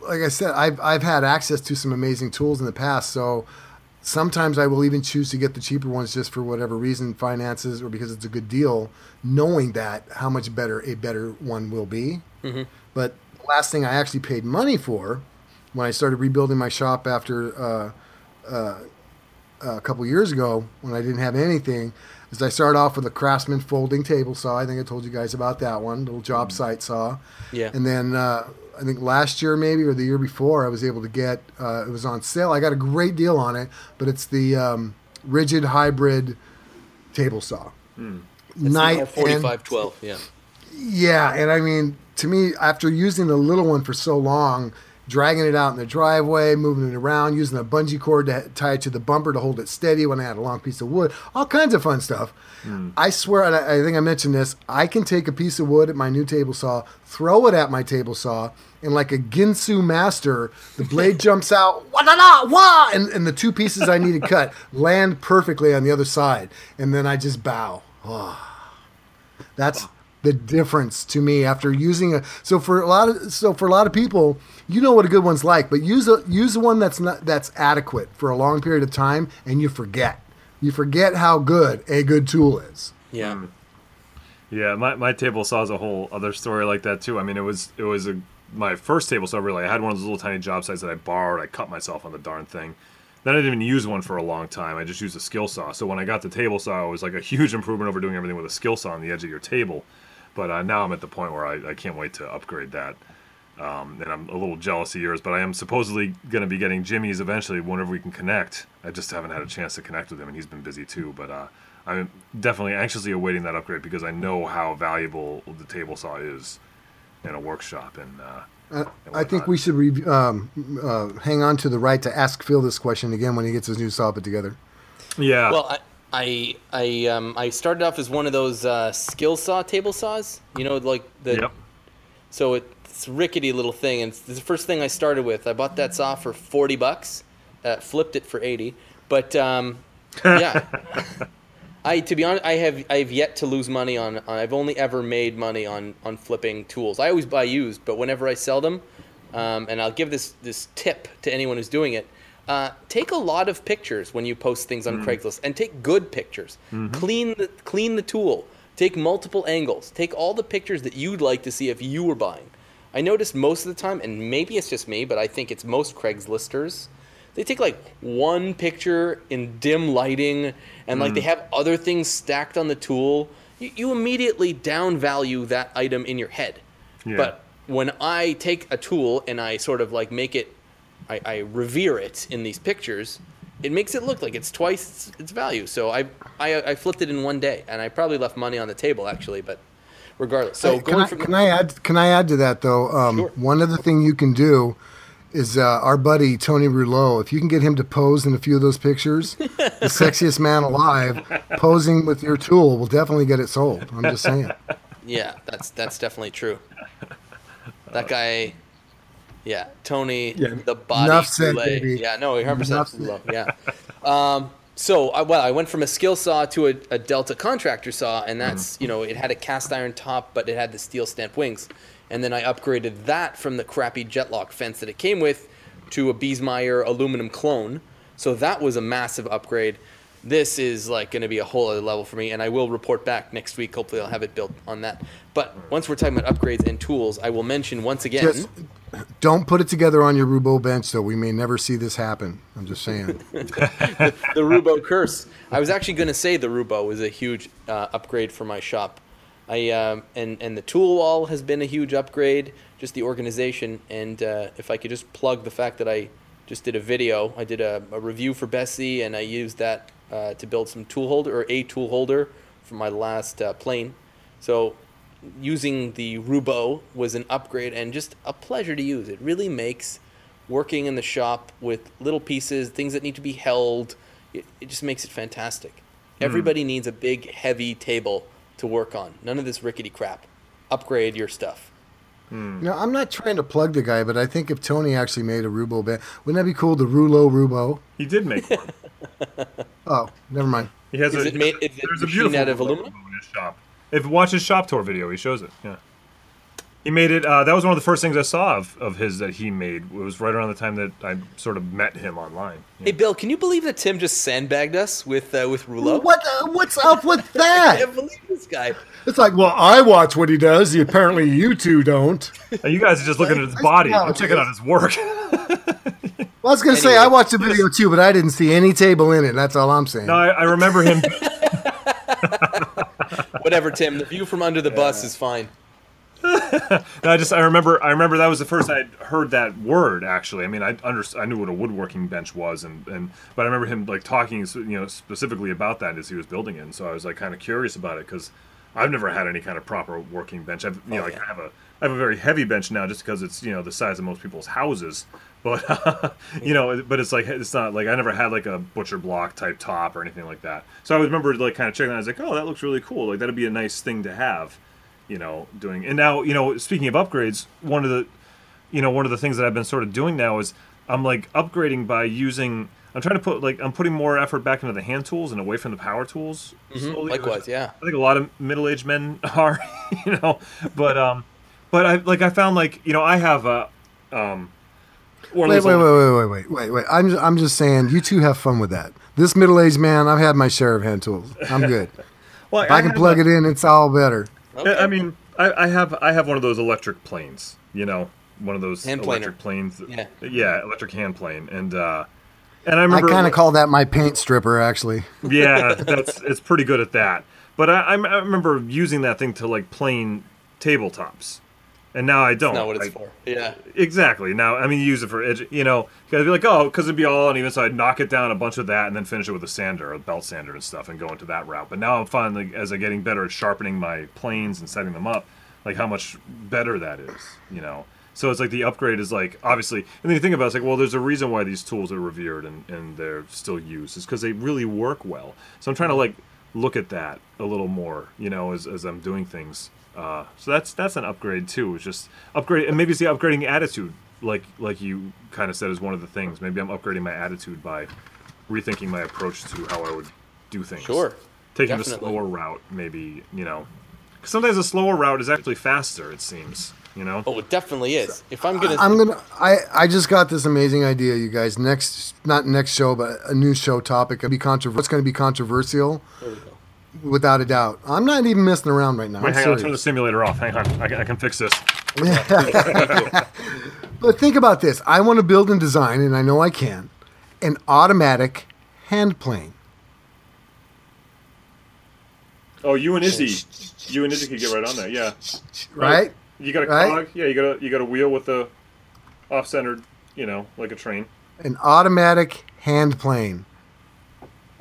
like I said, I've I've had access to some amazing tools in the past. So sometimes I will even choose to get the cheaper ones just for whatever reason, finances or because it's a good deal, knowing that how much better a better one will be. But the last thing I actually paid money for when I started rebuilding my shop after uh, uh, a couple years ago when I didn't have anything is I started off with a Craftsman folding table saw. I think I told you guys about that one, little job site saw. Yeah. And then uh, I think last year maybe or the year before I was able to get uh, it was on sale. I got a great deal on it, but it's the um, Ridgid hybrid table saw. Night and 4512, yeah. yeah, and I mean, to me, after using the little one for so long, dragging it out in the driveway, moving it around, using a bungee cord to tie it to the bumper to hold it steady when I had a long piece of wood, all kinds of fun stuff. Hmm. I swear, I, I think I mentioned this, I can take a piece of wood at my new table saw, throw it at my table saw, and like a Ginsu master, the blade (laughs) jumps out, wah da da wah, and, and the two pieces I need to cut land perfectly on the other side, and then I just bow. Ah. That's the difference to me after using a. So for a lot of so for a lot of people, you know what a good one's like, but use a use one that's not that's adequate for a long period of time, and you forget. You forget how good a good tool is. Yeah. Hmm. Yeah, my, my table saw is a whole other story like that too. I mean, it was it was a my first table saw really. I had one of those little tiny job sites that I borrowed. I cut myself on the darn thing. Then I didn't even use one for a long time. I just used a Skil saw. So when I got the table saw, it was like a huge (laughs) improvement over doing everything with a Skil saw on the edge of your table. But uh, now I'm at the point where I, I can't wait to upgrade that. Um, and I'm a little jealous of yours, but I am supposedly going to be getting Jimmy's eventually whenever we can connect. I just haven't had a chance to connect with him, and he's been busy too. But uh, I'm definitely anxiously awaiting that upgrade because I know how valuable the table saw is in a workshop. And uh, Uh, and I think we should re- um, uh, hang on to the right to ask Phil this question again when he gets his new saw put together. yeah, Well, I I I, um, I started off as one of those uh, Skil saw table saws. You know, like the yep. so it's a rickety little thing, and it's the first thing I started with. I bought that saw for forty bucks, uh, flipped it for eighty. But um, yeah, (laughs) I to be honest, I have I have yet to lose money on. on I've only ever made money on on flipping tools. I always buy used, but whenever I sell them, um, and I'll give this this tip to anyone who's doing it. Uh, take a lot of pictures when you post things on mm. Craigslist, and take good pictures. Mm-hmm. Clean the clean the tool. Take multiple angles. Take all the pictures that you'd like to see if you were buying. I noticed most of the time, and maybe it's just me, but I think it's most Craigslisters. They take like one picture in dim lighting, and like they mm. have other things stacked on the tool. You, you immediately downvalue that item in your head. Yeah. But when I take a tool and I sort of like make it, I, I revere it in these pictures, it makes it look like it's twice its, its value. So I, I I flipped it in one day, and I probably left money on the table actually, but regardless. So can, going I, from can I add? Can I add to that though? Um, Sure. One other thing you can do is uh, our buddy Tony Rouleau. If you can get him to pose in a few of those pictures, (laughs) the sexiest man alive, posing with your tool will definitely get it sold. I'm just saying. Yeah, that's that's definitely true. That guy, yeah, Tony, Yeah, the body enough said, baby. Yeah, no, 100 Enough percent low. Yeah. Um, so I, well, I went from a Skil saw to a, a Delta contractor saw, and that's you know it had a cast iron top, but it had the steel stamped wings, and then I upgraded that from the crappy Jetlock fence that it came with to a Biesemeyer aluminum clone. So that was a massive upgrade. This is like going to be a whole other level for me, and I will report back next week. Hopefully, I'll have it built on that. But once we're talking about upgrades and tools, I will mention once again. Just don't put it together on your Roubo bench, though. We may never see this happen. I'm just saying. (laughs) the Roubo curse. I was actually going to say the Roubo was a huge uh, upgrade for my shop. I um, and and the tool wall has been a huge upgrade. Just the organization, and uh, if I could just plug the fact that I just did a video. I did a, a review for Bessey, and I used that uh, to build some tool holder or a tool holder for my last uh, plane. So using the Roubo was an upgrade and just a pleasure to use. It really makes working in the shop with little pieces, things that need to be held, it, it just makes it fantastic. Everybody needs a big, heavy table to work on. None of this rickety crap. Upgrade your stuff. You know, I'm not trying to plug the guy, but I think if Tony actually made a Roubo bench, wouldn't that be cool? The Rulo Roubo. He did make one. (laughs) Oh, never mind. He has Is a, it made- is it a beautiful out of aluminum? in his shop. If you watch his shop tour video, he shows it. Yeah. He made it. Uh, that was one of the first things I saw of, of his that he made. It was right around the time that I sort of met him online. Yeah. Hey, Bill, can you believe that Tim just sandbagged us with uh, with Rouleau? What? Uh, what's up with (laughs) I that? can't believe this guy. It's like, well, I watch what he does. Apparently, you two don't. You guys are just looking at his body. I'm checking is. out his work. (laughs) Well, I was gonna say I watched the video too, but I didn't see any table in it. That's all I'm saying. no, I, I remember him. (laughs) Whatever, Tim. The view from under the bus is fine. No, (laughs) I just I remember I remember that was the first I'd heard that word actually. I mean I under, I knew what a woodworking bench was and, and but I remember him like talking you know specifically about that as he was building it. And so I was like kind of curious about it because I've never had any kind of proper working bench. I've you know Oh, like yeah. I have a I have a very heavy bench now just because it's you know the size of most people's houses. But (laughs) you know, but it's like it's not like I never had like a butcher block type top or anything like that. So I remember like kind of checking. That. I was like, oh, that looks really cool. Like that'd be a nice thing to have you know, doing. And now, you know, speaking of upgrades, one of the, you know, one of the things that I've been sort of doing now is I'm like upgrading by using. I'm trying to put like I'm putting more effort back into the hand tools and away from the power tools. slowly, Likewise, yeah. I think a lot of middle-aged men (laughs) are, you know, but um, but I like I found like you know I have a um. one of Wait, wait, wait, wait, wait, wait, wait, wait. I'm just, I'm just saying, you two have fun with that. This middle-aged man, I've had my share of hand tools. I'm good. (laughs) Well, if I can plug a- it in, it's all better. Okay. I mean, I, I have I have one of those electric planes. You know, one of those Hand electric planer. planes. Yeah. yeah, electric hand plane, and uh, and I remember I kind of call that my paint stripper, actually. (laughs) yeah, that's it's pretty good at that. But I, I I remember using that thing to like plane tabletops, and now I don't. Not what it's I- for. Yeah. Exactly. Now, I mean, you use it for edge. You know, because be like, oh, because it'd be all uneven, so I'd knock it down a bunch of that, and then finish it with a sander, a belt sander, and stuff, and go into that route. But now I'm finding, as I'm getting better at sharpening my planes and setting them up, like how much better that is. You know. So it's like the upgrade is like obviously, and then you think about it, it's like, well, there's a reason why these tools are revered and, and they're still used, is because they really work well. So I'm trying to like look at that a little more, you know, as, as I'm doing things. Uh, so that's that's an upgrade too. It's just upgrade, and maybe it's the upgrading attitude, like like you kind of said is one of the things. Maybe I'm upgrading my attitude by rethinking my approach to how I would do things. Sure. taking the slower route, maybe you know. 'Cause sometimes a slower route is actually faster. It seems, you know. Oh, it definitely is. If I'm gonna, I'm gonna. I I just got this amazing idea, you guys. Next, not next show, but a new show topic. It'll be controversial. It's going to be controversial, there we go. Without a doubt. I'm not even messing around right now. Wait, I'm hang on. I'll turn the simulator off. Hang on. I, can- I can fix this. (laughs) But think about this. I want to build and design, and I know I can, an automatic hand plane. Oh, you and Izzy, you and Izzy could get right on that. Yeah. (laughs) Right? You got a Right? cog. Yeah, you got a you got a wheel with a off-centered, you know, like a train. An automatic hand plane.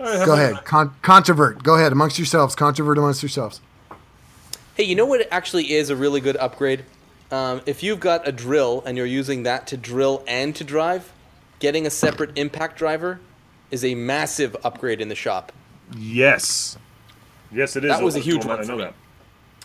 All right, have Go ahead. Con- controvert. Go ahead amongst yourselves. Controvert amongst yourselves. Hey, you know what actually is a really good upgrade? Um, if you've got a drill and you're using that to drill and to drive, getting a separate impact driver is a massive upgrade in the shop. Yes. Yes, it is. That was a electrical huge one I for know me. that.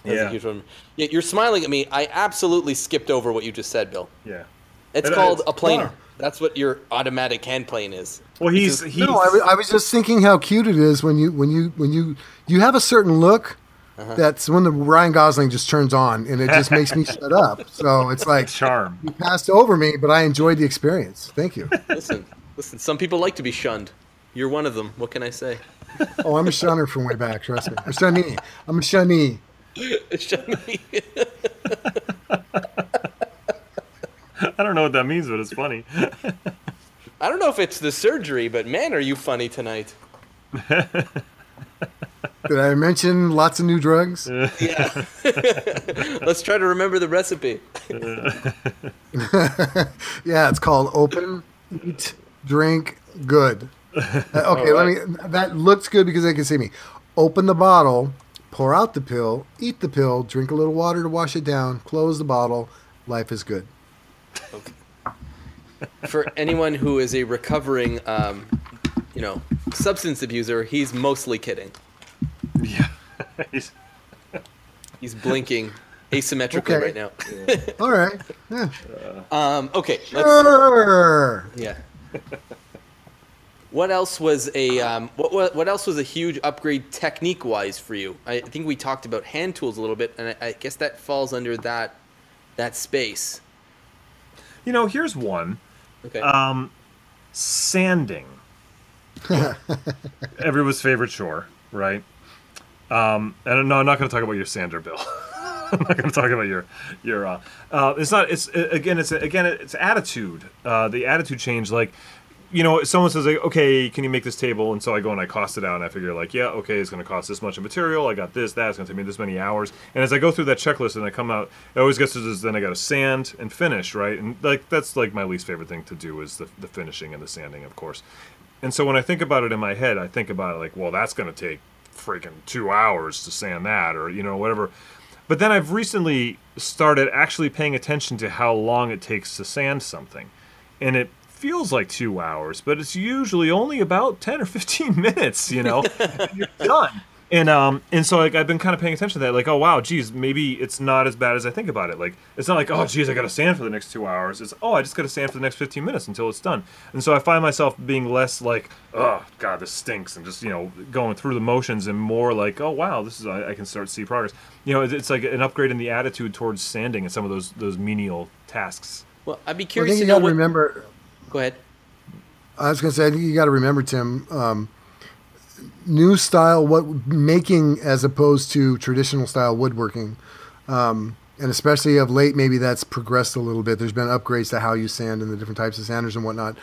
That's yeah. a huge one. Yeah, you're smiling at me. I absolutely skipped over what you just said, Bill. Yeah. It's It called is. a planer. That's what your automatic hand plane is. Well, he's he's No, I, I was just thinking how cute it is when you when you when you you have a certain look. Uh-huh. That's when the Ryan Gosling just turns on, and it just makes me (laughs) shut up. So it's like charm. you passed over me, but I enjoyed the experience. Thank you. Listen, listen. Some people like to be shunned. You're one of them. What can I say? Oh, I'm a shunner from way back. Trust me, I'm a shunny. I'm a shunny. (laughs) Shun me. (laughs) (laughs) I don't know what that means, but it's funny. (laughs) I don't know if it's the surgery, but man, are you funny tonight? (laughs) Did I mention lots of new drugs? Yeah. Let's try to remember the recipe. Yeah, it's called Open, Eat, Drink, Good. Uh, okay, let me. That looks good because they can see me. Open the bottle, pour out the pill, eat the pill, drink a little water to wash it down, close the bottle. Life is good. For anyone who is a recovering, um, you know, substance abuser, he's mostly kidding. yeah. (laughs) He's- He's blinking asymmetrically Okay. right now. (laughs) All right. Yeah. Um, okay, let's. Sure. Yeah. What else was a um, what, what what else was a huge upgrade technique wise for you? I think we talked about hand tools a little bit, and I, I guess that falls under that that space. You know, here's one. Okay. Um, sanding. (laughs) Everyone's favorite chore, right? Um, and no, I'm not going to talk about your sander, Bill. (laughs) I'm not going to talk about your your. Uh, uh, it's not. It's uh, again. It's again. It's attitude. Uh, the attitude change. Like, you know, someone says like, okay, can you make this table? And so I go and I cost it out, and I figure like, yeah, okay, it's going to cost this much of material. I got this, that. It's going to take me this many hours. And as I go through that checklist and I come out, it always gets to this. Then I got to sand and finish, right? And like that's like my least favorite thing to do is the the finishing and the sanding, of course. And so when I think about it in my head, I think about it like, well, that's going to take freaking two hours to sand that, or you know, whatever. But then I've recently started actually paying attention to how long it takes to sand something, and it feels like two hours, but it's usually only about (laughs) ten or fifteen minutes. You know, and you're (laughs) done. And um and so like I've been kind of paying attention to that, like oh wow, geez, maybe it's not as bad as I think about it. Like it's not like oh geez, I got to sand for the next two hours. It's oh I just got to sand for the next fifteen minutes until it's done. And so I find myself being less like oh god this stinks and just you know going through the motions and more like oh wow this is I, I can start to see progress. You know it's, it's like an upgrade in the attitude towards sanding and some of those those menial tasks. well, I'd be curious think to know what. remember. Go ahead. I was going to say, I think you got to remember, Tim, um, new style what making as opposed to traditional style woodworking, um, and especially of late, maybe that's progressed a little bit. There's been upgrades to how you sand and the different types of sanders and whatnot.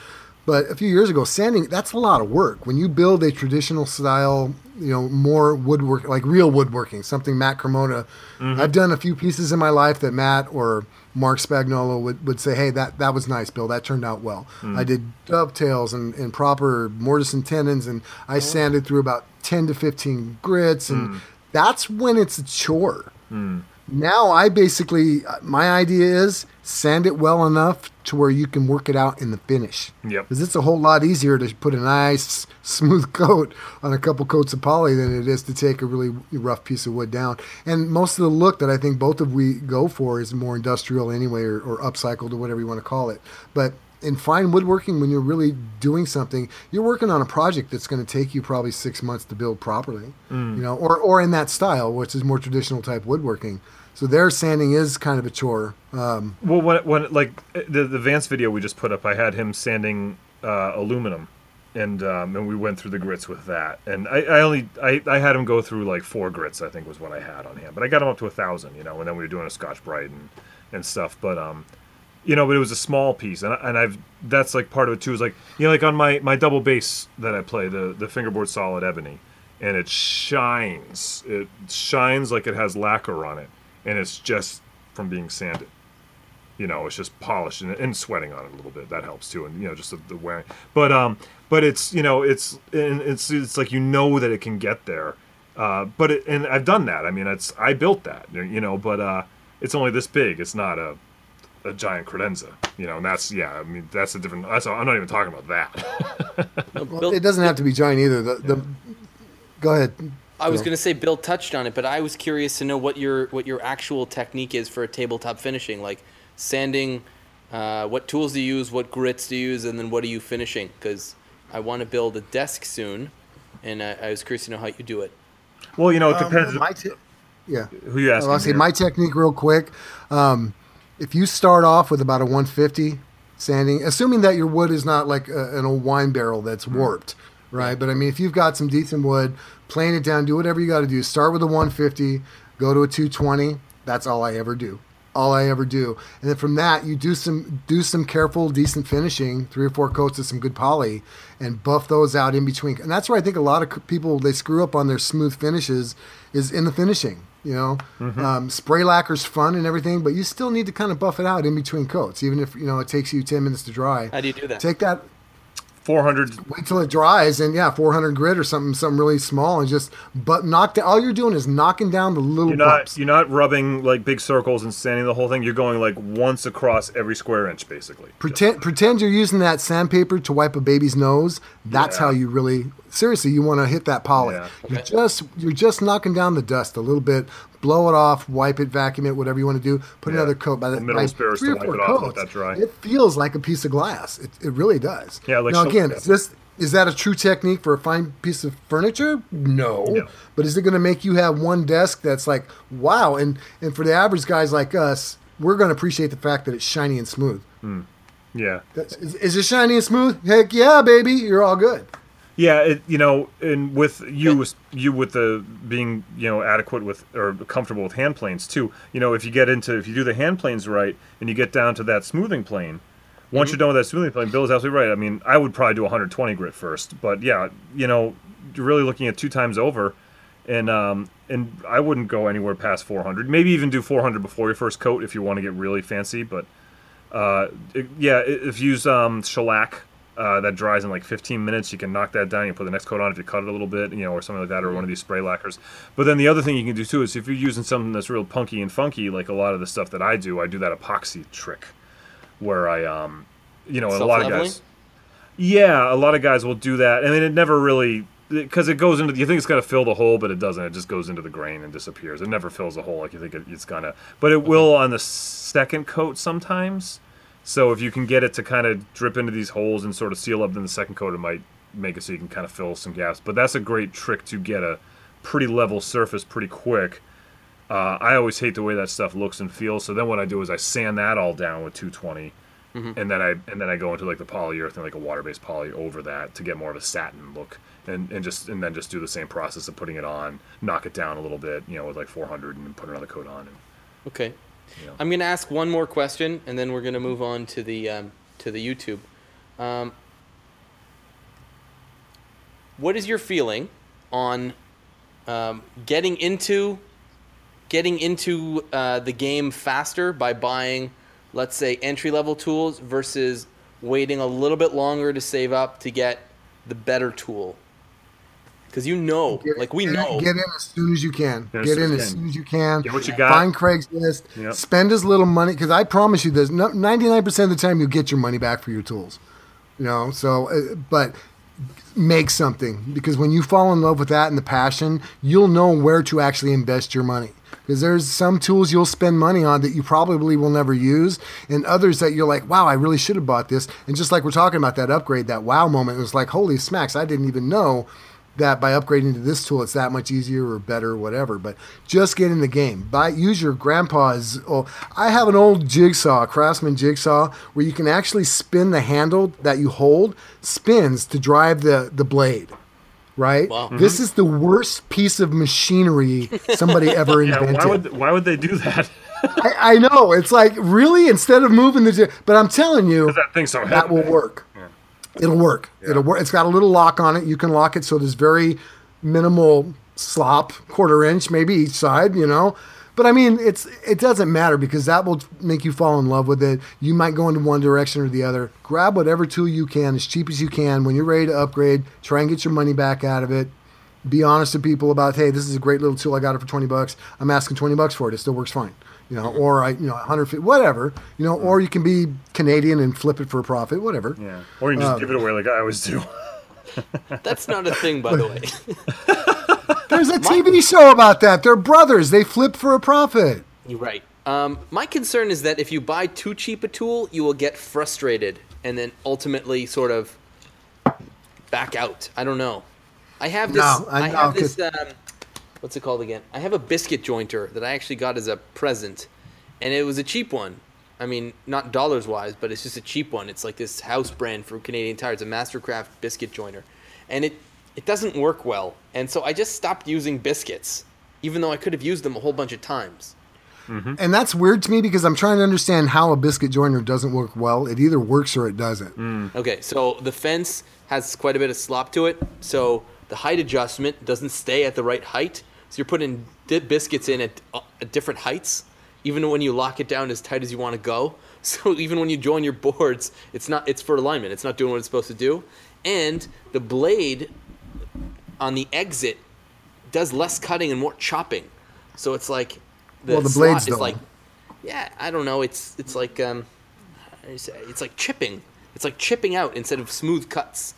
But a few years ago, sanding that's a lot of work. When you build a traditional style, you know, more woodwork, like real woodworking, something Matt Cremona. Mm-hmm. I've done a few pieces in my life that Matt or Marc Spagnuolo would, would say, hey, that, that was nice, Bill. That turned out well. Mm. I did dovetails and, and proper mortise and tenons, and I oh. sanded through about 10 to 15 grits, and mm. that's when it's a chore. Mm. Now I basically, my idea is sand it well enough to where you can work it out in the finish. Yep. Because it's a whole lot easier to put a nice smooth (laughs) coat on a couple coats of poly than it is to take a really rough piece of wood down. And most of the look that I think both of we go for is more industrial anyway, or, or upcycled or whatever you want to call it. But in fine woodworking, when you're really doing something, you're working on a project that's going to take you probably six months to build properly, mm. you know, or or in that style, which is more traditional type woodworking. So their sanding is kind of a chore. Um, Well, when, when like the the Vance video we just put up, I had him sanding uh, aluminum, and um, and we went through the grits with that. And I, I only I, I had him go through like four grits, I think was what I had on him. But I got him up to a thousand, you know. And then we were doing a Scotch Brite and and stuff. But um, you know, but it was a small piece, and I- and I've that's like part of it too. Is like you know, like on my my double bass that I play, the the fingerboard solid ebony, and it shines. It shines like it has lacquer on it, and it's just from being sanded you know, it's just polished and, and sweating on it a little bit. That helps too, and you know, just the, the wearing. But um, but it's you know, it's and it's it's like you know that it can get there. Uh, but it, and I've done that. I mean, it's I built that, you know, but uh, it's only this big. It's not a a giant credenza, you know, and that's yeah. I mean, that's a different. That's I'm not even talking about that. (laughs) Well, it doesn't have to be giant either. The, the go ahead. I was going to say Bill touched on it, but I was curious to know what your what your actual technique is for a tabletop finishing, like sanding, Uh, what tools do you use? What grits do you use? And then what are you finishing? Because I want to build a desk soon, and I, I was curious to know how you do it. Well, you know, it Um, depends my te- yeah. who you ask. I'll say my technique real quick. Um, if you start off with about a 150 sanding, assuming that your wood is not like a, an old wine barrel that's warped, right? But I mean, if you've got some decent wood, plane it down, do whatever you got to do. Start with a 150, go to a 220. That's all I ever do. All I ever do, and then from that you do some do some careful, decent finishing, three or four coats of some good poly, and buff those out in between. And that's where I think a lot of people they screw up on their smooth finishes is in the finishing. You know, um, spray lacquer's fun and everything, but you still need to kind of buff it out in between coats, even if you know it takes you ten minutes to dry. How do you do that? Take that, 400. wait till it dries, and yeah, 400 grit or something, something really small, and just but knock down. All you're doing is knocking down the little You're not bumps. you're not rubbing like big circles and sanding the whole thing. You're going like once across every square inch, basically. Pretend pretend you're using that sandpaper to wipe a baby's nose. That's Yeah. how you really seriously you want to hit that poly. Yeah. You're just you're just knocking down the dust a little bit. Blow it off, wipe it, vacuum it, whatever you want to do. Put Yeah. another coat by the Middle by three or four it off, let coats, dry. It feels like a piece of glass. It, it really does. Yeah, like now again, yeah. is this is that a true technique for a fine piece of furniture? No. No. But is it going to make you have one desk that's like wow? And and for the average guys like us, we're going to appreciate the fact that it's shiny and smooth. Hmm. Yeah. That's, is, is it shiny and smooth? Heck yeah, baby, you're all good. Yeah, it, you know, and with you, you with the being, you know, adequate with or comfortable with hand planes too. You know, if you get into if you do the hand planes right and you get down to that smoothing plane, once you're done with that smoothing plane, Bill is absolutely right. I mean, I would probably do 120 grit first, but yeah, you know, you're really looking at two times over, and um, and I wouldn't go anywhere past 400. Maybe even do 400 before your first coat if you want to get really fancy, but uh, it- yeah, if you use um, shellac uh, that dries in like 15 minutes, you can knock that down. You put the next coat on if you cut it a little bit, you know, or something like that, or one of these spray lacquers. But then the other thing you can do too is if you're using something that's real punky and funky, like a lot of the stuff that I do, I do that epoxy trick, where I, um, you know, a lot of guys, yeah, a lot of guys will do that. I mean, it never really because it goes into you think it's going to fill the hole, but it doesn't. It just goes into the grain and disappears. It never fills the hole like you think it, it's gonna. But it will on the second coat sometimes. So if you can get it to kind of drip into these holes and sort of seal up, then the second coat it might make it so you can kind of fill some gaps. But that's a great trick to get a pretty level surface pretty quick. Uh, I always hate the way that stuff looks and feels. So then what I do is I sand that all down with 220, and then I and then I go into like the polyurethane, like a water-based poly over that to get more of a satin look, and, and just and then just do the same process of putting it on, knock it down a little bit, you know, with like 400, and then put another coat on. And, Okay. Know. I'm gonna ask one more question, and then we're gonna move on to the um, to the YouTube. Um, what is your feeling on um, getting into getting into uh, the game faster by buying, let's say, entry level tools versus waiting a little bit longer to save up to get the better tool? Because you know, Get- like we get in- know, Get in as soon as you can. Yeah, as get in as as soon as you can. Get what you got. Find Craigslist. Yep. Spend as little money because I promise you this: ninety nine percent of the time you get your money back for your tools. You know, so uh, but make something because when you fall in love with that and the passion, you'll know where to actually invest your money. Because there's some tools you'll spend money on that you probably will never use, and others that you're like, wow, I really should have bought this. And just like we're talking about that upgrade, that wow moment, it was like, holy smacks, I didn't even know that by upgrading to this tool, it's that much easier or better or whatever. But just get in the game. Buy, use your grandpa's. Oh, I have an old jigsaw, Craftsman jigsaw, where you can actually spin the handle that you hold, spins to drive the, the blade. Right? Wow. Mm-hmm. This is the worst piece of machinery somebody (laughs) ever yeah, invented. why would why would they do that? I, I know. It's like, really? Instead of moving the. But I'm telling you, that thing's so heavy. that will work. It'll work. It'll work. It's got a little lock on it. You can lock it so there's very minimal slop, quarter inch maybe each side, you know. But I mean, it's it doesn't matter because that will make you fall in love with it. You might go into one direction or the other. Grab whatever tool you can as cheap as you can. When you're ready to upgrade, try and get your money back out of it. Be honest to people about, hey, this is a great little tool. I got it for twenty bucks. I'm asking twenty bucks for it. It still works fine, you know. Or I, you know, hundred fifty, whatever, you know. Or you can be Canadian and flip it for a profit, whatever. Yeah, or you can just give it away like I always do. (laughs) that's not a thing, by the way. (laughs) (laughs) There's a TV show about that. They're brothers. They flip for a profit. You're right. Um, my concern is that if you buy too cheap a tool, you will get frustrated and then ultimately sort of back out. I don't know. I have this. No, I I, have this. 'cause- Um, what's it called again? I have a biscuit jointer that I actually got as a present, and it was a cheap one. I mean, not dollars wise, but it's just a cheap one. It's like this house brand from Canadian Tire. It's a Mastercraft biscuit jointer, and it it doesn't work well. And so I just stopped using biscuits, even though I could have used them a whole bunch of times. Mm-hmm. And that's weird to me because I'm trying to understand how a biscuit joiner doesn't work well. It either works or it doesn't. Mm. Okay, so the fence has quite a bit of slop to it, so the height adjustment doesn't stay at the right height. So you're putting biscuits in at, uh, at different heights, even when you lock it down as tight as you want to go. (laughs) So even when you join your boards, it's not it's for alignment. It's not doing what it's supposed to do, and the blade on the exit does less cutting and more chopping. So it's like the, Well, the slot is don't. like yeah, I don't know. It's it's like um, how do you say? It's like chipping. It's like chipping out instead of smooth cuts.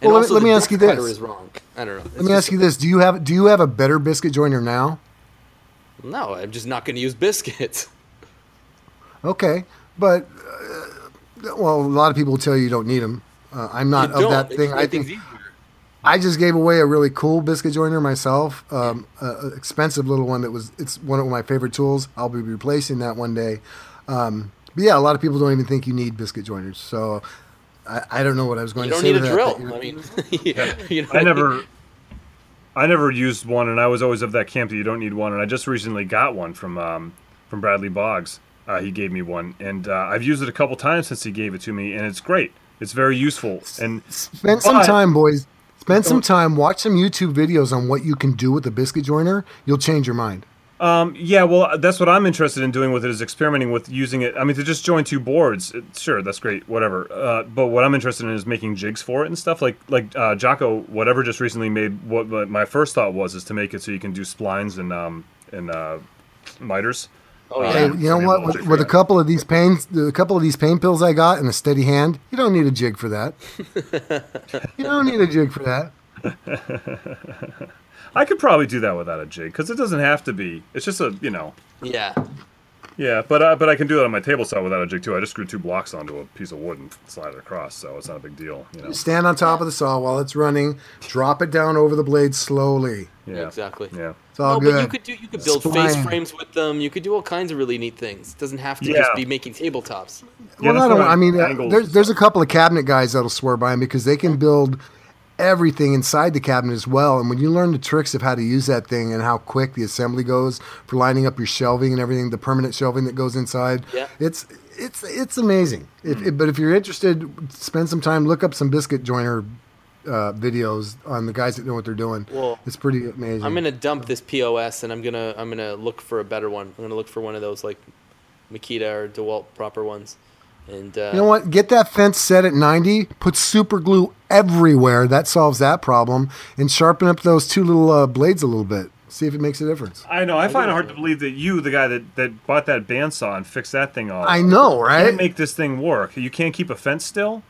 And Well, let me- let the me ask you this. is wrong. I don't know. Let me ask you this: Do you have do you have a better biscuit joiner now? No, I'm just not going to use biscuits. Okay, but uh, well, a lot of people tell you you don't need them. Uh, I'm not of that thing. I think easier. I just gave away a really cool biscuit joiner myself. Um, a, a expensive little one that was it's one of my favorite tools. I'll be replacing that one day. Um, but yeah, a lot of people don't even think you need biscuit joiners. So I, I don't know what I was going You to don't say need to a that, drill. I you're- mean, (laughs) (laughs) you know, I never, I never used one, and I was always of that camp that you don't need one. And I just recently got one from um, from Bradley Boggs. Uh, he gave me one, and uh, I've used it a couple times since he gave it to me, and it's great. It's very useful, and Spend some time, boys. Spend some time. Watch some YouTube videos on what you can do with a biscuit joiner. You'll change your mind. Um, yeah, well, that's what I'm interested in doing with it is experimenting with using it. I mean, to just join two boards, it, sure, that's great, whatever. Uh, but what I'm interested in is making jigs for it and stuff. Like like uh, Jocko, whatever, just recently made. What, what my first thought was is to make it so you can do splines and um and uh, miters. oh Uh, Hey, yeah. you know what? With, with a couple of these pains, a couple of these pain pills I got and a steady hand, you don't need a jig for that. (laughs) you don't need a jig for that. (laughs) I could probably do that without a jig because it doesn't have to be. It's just a you know. yeah. Yeah, but uh, but I can do it on my table saw without a jig too. I just screw two blocks onto a piece of wood and slide it across, so it's not a big deal. You know. Stand on top of the saw while it's running. Drop it down over the blade slowly. Yeah. Exactly. Yeah. It's all no, good. but you could do you could build face frames with them. You could do all kinds of really neat things. It doesn't have to Yeah. just be making tabletops. Yeah, well, that's not what I mean, uh, there's there's a couple of cabinet guys that'll swear by them because they can build everything inside the cabinet as well. And when you learn the tricks of how to use that thing and how quick the assembly goes for lining up your shelving and everything, the permanent shelving that goes inside, Yeah. it's it's it's amazing. If, if- but if you're interested, spend some time, look up some biscuit joiner uh, videos on the guys that know what they're doing. Well, it's pretty amazing. I'm gonna dump this POS and I'm gonna I'm gonna look for a better one. I'm gonna look for one of those like Makita or DeWalt proper ones. And uh, You know what? Get that fence set at 90. Put super glue everywhere. That solves that problem. And sharpen up those two little uh, blades a little bit. See if it makes a difference. I know. I find it hard to believe that you, the guy that, that bought that bandsaw and fixed that thing all, I know, right? can't right? make this thing work. You can't keep a fence still.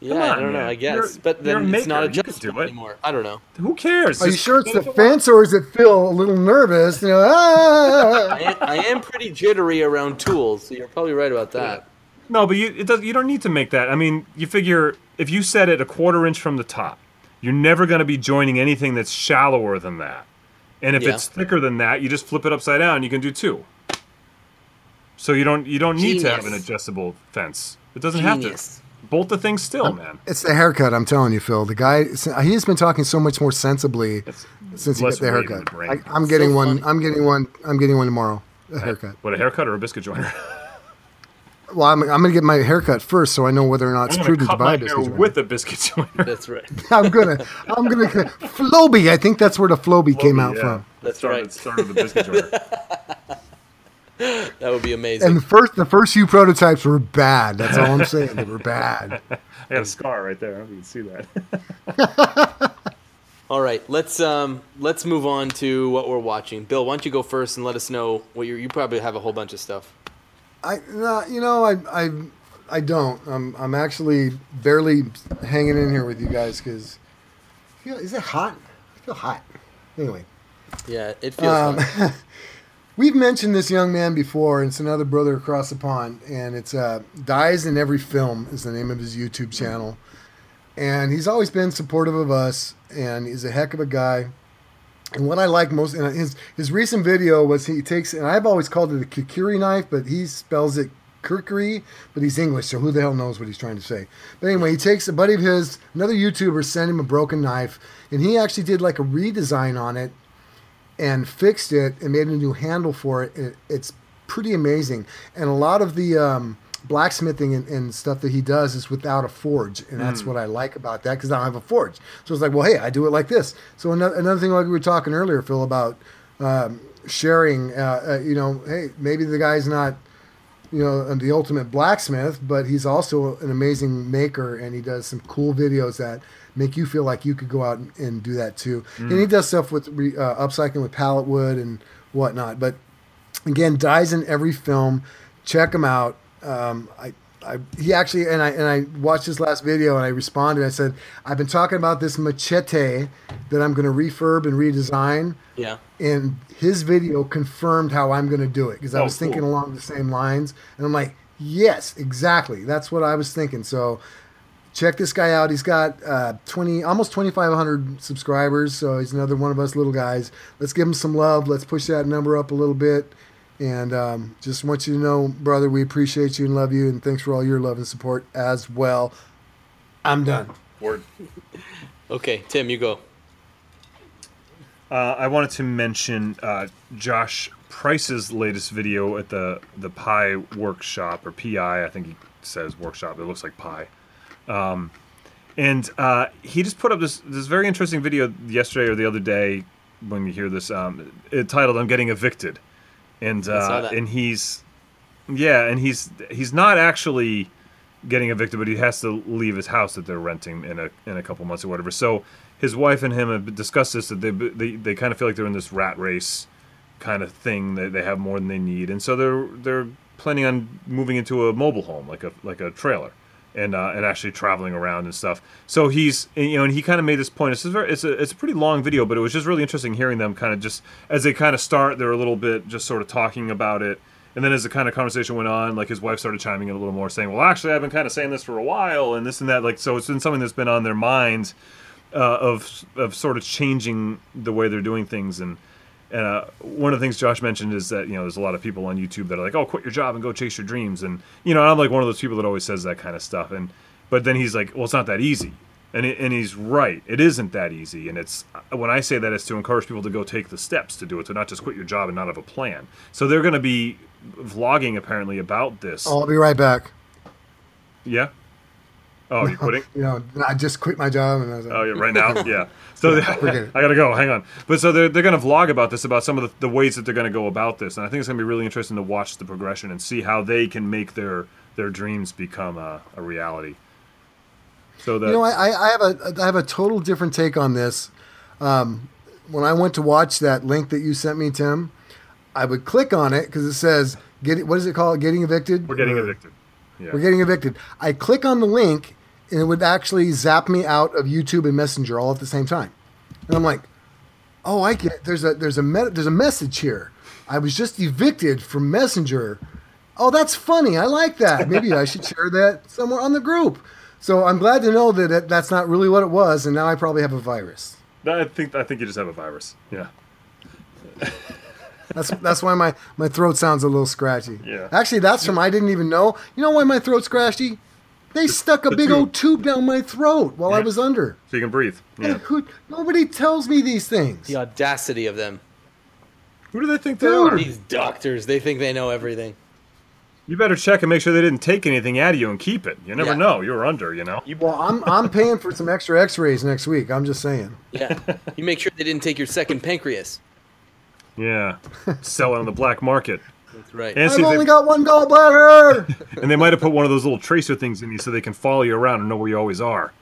Yeah, Come I don't know. I guess, You're- but you're then it's not maker. You adjustable do it. anymore. I don't know. Who cares? Are you sure it's the fence or is it Phil a little nervous? You know, ah! (laughs) I am, I am pretty jittery around tools, so you're probably right about that. No, but you it does, you don't need to make that. I mean, you figure if you set it a quarter inch from the top, you're never going to be joining anything that's shallower than that. And if Yeah. it's thicker than that, you just flip it upside down. You can do two. So you don't you don't need to have an adjustable fence. It doesn't have Genius. to. Bolt the thing still, man. it's the haircut. I'm telling you, Phil. The guy, he has been talking so much more sensibly It's since he got the haircut. the. I, I'm getting So one. funny. I'm getting one. I'm getting one tomorrow. A haircut. What a haircut or a biscuit joiner? (laughs) Well, I'm, I'm going to get my haircut first, so I know whether or not it's I'm gonna prudent to buy my a biscuit hair joiner. with a biscuit joiner. That's right. (laughs) I'm gonna, I'm gonna, Floby. I think that's where the Floby came out Yeah. from. That's started, right. Started the biscuit joiner. (laughs) (laughs) That would be amazing. And the first, the first few prototypes were bad. That's all I'm saying. They were bad. I got a scar right there. I don't know if you can see that. All right, let's um let's move on to what we're watching. Bill, why don't you go first and let us know what you you probably have a whole bunch of stuff. I, no, you know, I, I, I don't. I'm, I'm actually barely hanging in here with you guys because, is it hot? I feel hot. Anyway, Yeah, it feels Um. (laughs) We've mentioned this young man before, and it's another brother across the pond, and it's uh, Dies in Every Film is the name of his YouTube channel, and he's always been supportive of us, and he's a heck of a guy. And what I like most, and his his recent video was he takes, and I've always called it a kukuri knife, but he spells it Kirkuri, but he's English, so who the hell knows what he's trying to say? But anyway, he takes a buddy of his, another YouTuber, sent him a broken knife, and he actually did like a redesign on it and fixed it and made a new handle for it. it it's pretty amazing. And a lot of the um, blacksmithing and, and, stuff that he does is without a forge, and that's mm. what I like about that because I don't have a forge. So it's like, well, hey, I do it like this. So another, another thing, like we were talking earlier, Phil, about um, sharing. Uh, uh, you know, hey, maybe the guy's not you know, the ultimate blacksmith, but he's also an amazing maker, and he does some cool videos that make you feel like you could go out and, and do that too. Mm. And he does stuff with uh, upcycling with pallet wood and whatnot. But again, dies in every film. Check him out. Um, I I, he actually and I and I watched his last video and I responded. I said, "I've been talking about this machete that I'm going to refurb and redesign." Yeah. And his video confirmed how I'm going to do it because I oh, was thinking cool. along the same lines, and I'm like, "Yes, exactly. That's what I was thinking." So check this guy out. He's got uh, 20, almost 2,500 subscribers. So he's another one of us little guys. Let's give him some love. Let's push that number up a little bit. And um, just want you to know, brother, we appreciate you and love you, and thanks for all your love and support as well. I'm done. Word. okay, Tim, you go. Uh, I wanted to mention uh, Josh Price's latest video at the the Pi Workshop or PI. I think he says workshop. It looks like Pi. Um, and uh, he just put up this this very interesting video yesterday or the other day when you hear this um, titled "I'm Getting Evicted." And uh, and he's yeah, and he's he's not actually getting evicted, but he has to leave his house that they're renting in a in a couple months or whatever. So his wife and him have discussed this that they they, they kind of feel like they're in this rat race kind of thing that they have more than they need, and so they're they're planning on moving into a mobile home like a like a trailer and uh, and actually traveling around and stuff. So he's you know, and he kind of made this point. It's very, it's a it's a pretty long video, but it was just really interesting hearing them kind of just as they kind of start. They're a little bit just sort of talking about it, and then as the kind of conversation went on, like his wife started chiming in a little more, saying, "Well, actually, I've been kind of saying this for a while, and this and that." Like, so it's been something that's been on their minds uh, of of sort of changing the way they're doing things and. And uh, one of the things Josh mentioned is that you know there's a lot of people on YouTube that are like, "Oh, quit your job and go chase your dreams," and you know I'm like one of those people that always says that kind of stuff. And but then he's like, "Well, it's not that easy," and it, and he's right. It isn't that easy. And it's when I say that, it's to encourage people to go take the steps to do it, to not just quit your job and not have a plan. So they're going to be vlogging apparently about this. I'll be right back. Yeah. Oh, you're quitting? (laughs) you know, I just quit my job and I was like, Oh, yeah, right now? (laughs) Yeah. So (laughs) I gotta go. Hang on. But so they're, they're gonna vlog about this, about some of the, the ways that they're gonna go about this, and I think it's gonna be really interesting to watch the progression and see how they can make their their dreams become a, a reality. So that you know, I, I have a I have a total different take on this. Um, when I went to watch that link that you sent me, Tim, I would click on it because it says "Get what is it called? Getting evicted." We're getting or, evicted. Yeah. We're getting evicted. I click on the link and it would actually zap me out of YouTube and Messenger all at the same time. And I'm like, oh, I get there's a there's a me- there's a message here. I was just evicted from Messenger. Oh, that's funny. I like that. Maybe I should share that somewhere on the group. So I'm glad to know that it, that's not really what it was, and now I probably have a virus. I think I think you just have a virus. Yeah. (laughs) that's that's why my, my throat sounds a little scratchy. Yeah. Actually, that's from I didn't even know. You know why my throat's scratchy? They stuck a the big tube. old tube down my throat while yeah. I was under. So you can breathe. Yeah. Who, nobody tells me these things. The audacity of them. Who do they think they Dude. are? These doctors. They think they know everything. You better check and make sure they didn't take anything out of you and keep it. You never yeah. know. You're under, you know. well, I'm I'm paying for some extra X-rays next week. I'm just saying. Yeah. You make sure they didn't take your second pancreas. Yeah. Sell it on the black market. That's right. And I've only they, got one gallbladder. (laughs) and they might have put one of those little tracer things in you so they can follow you around and know where you always are.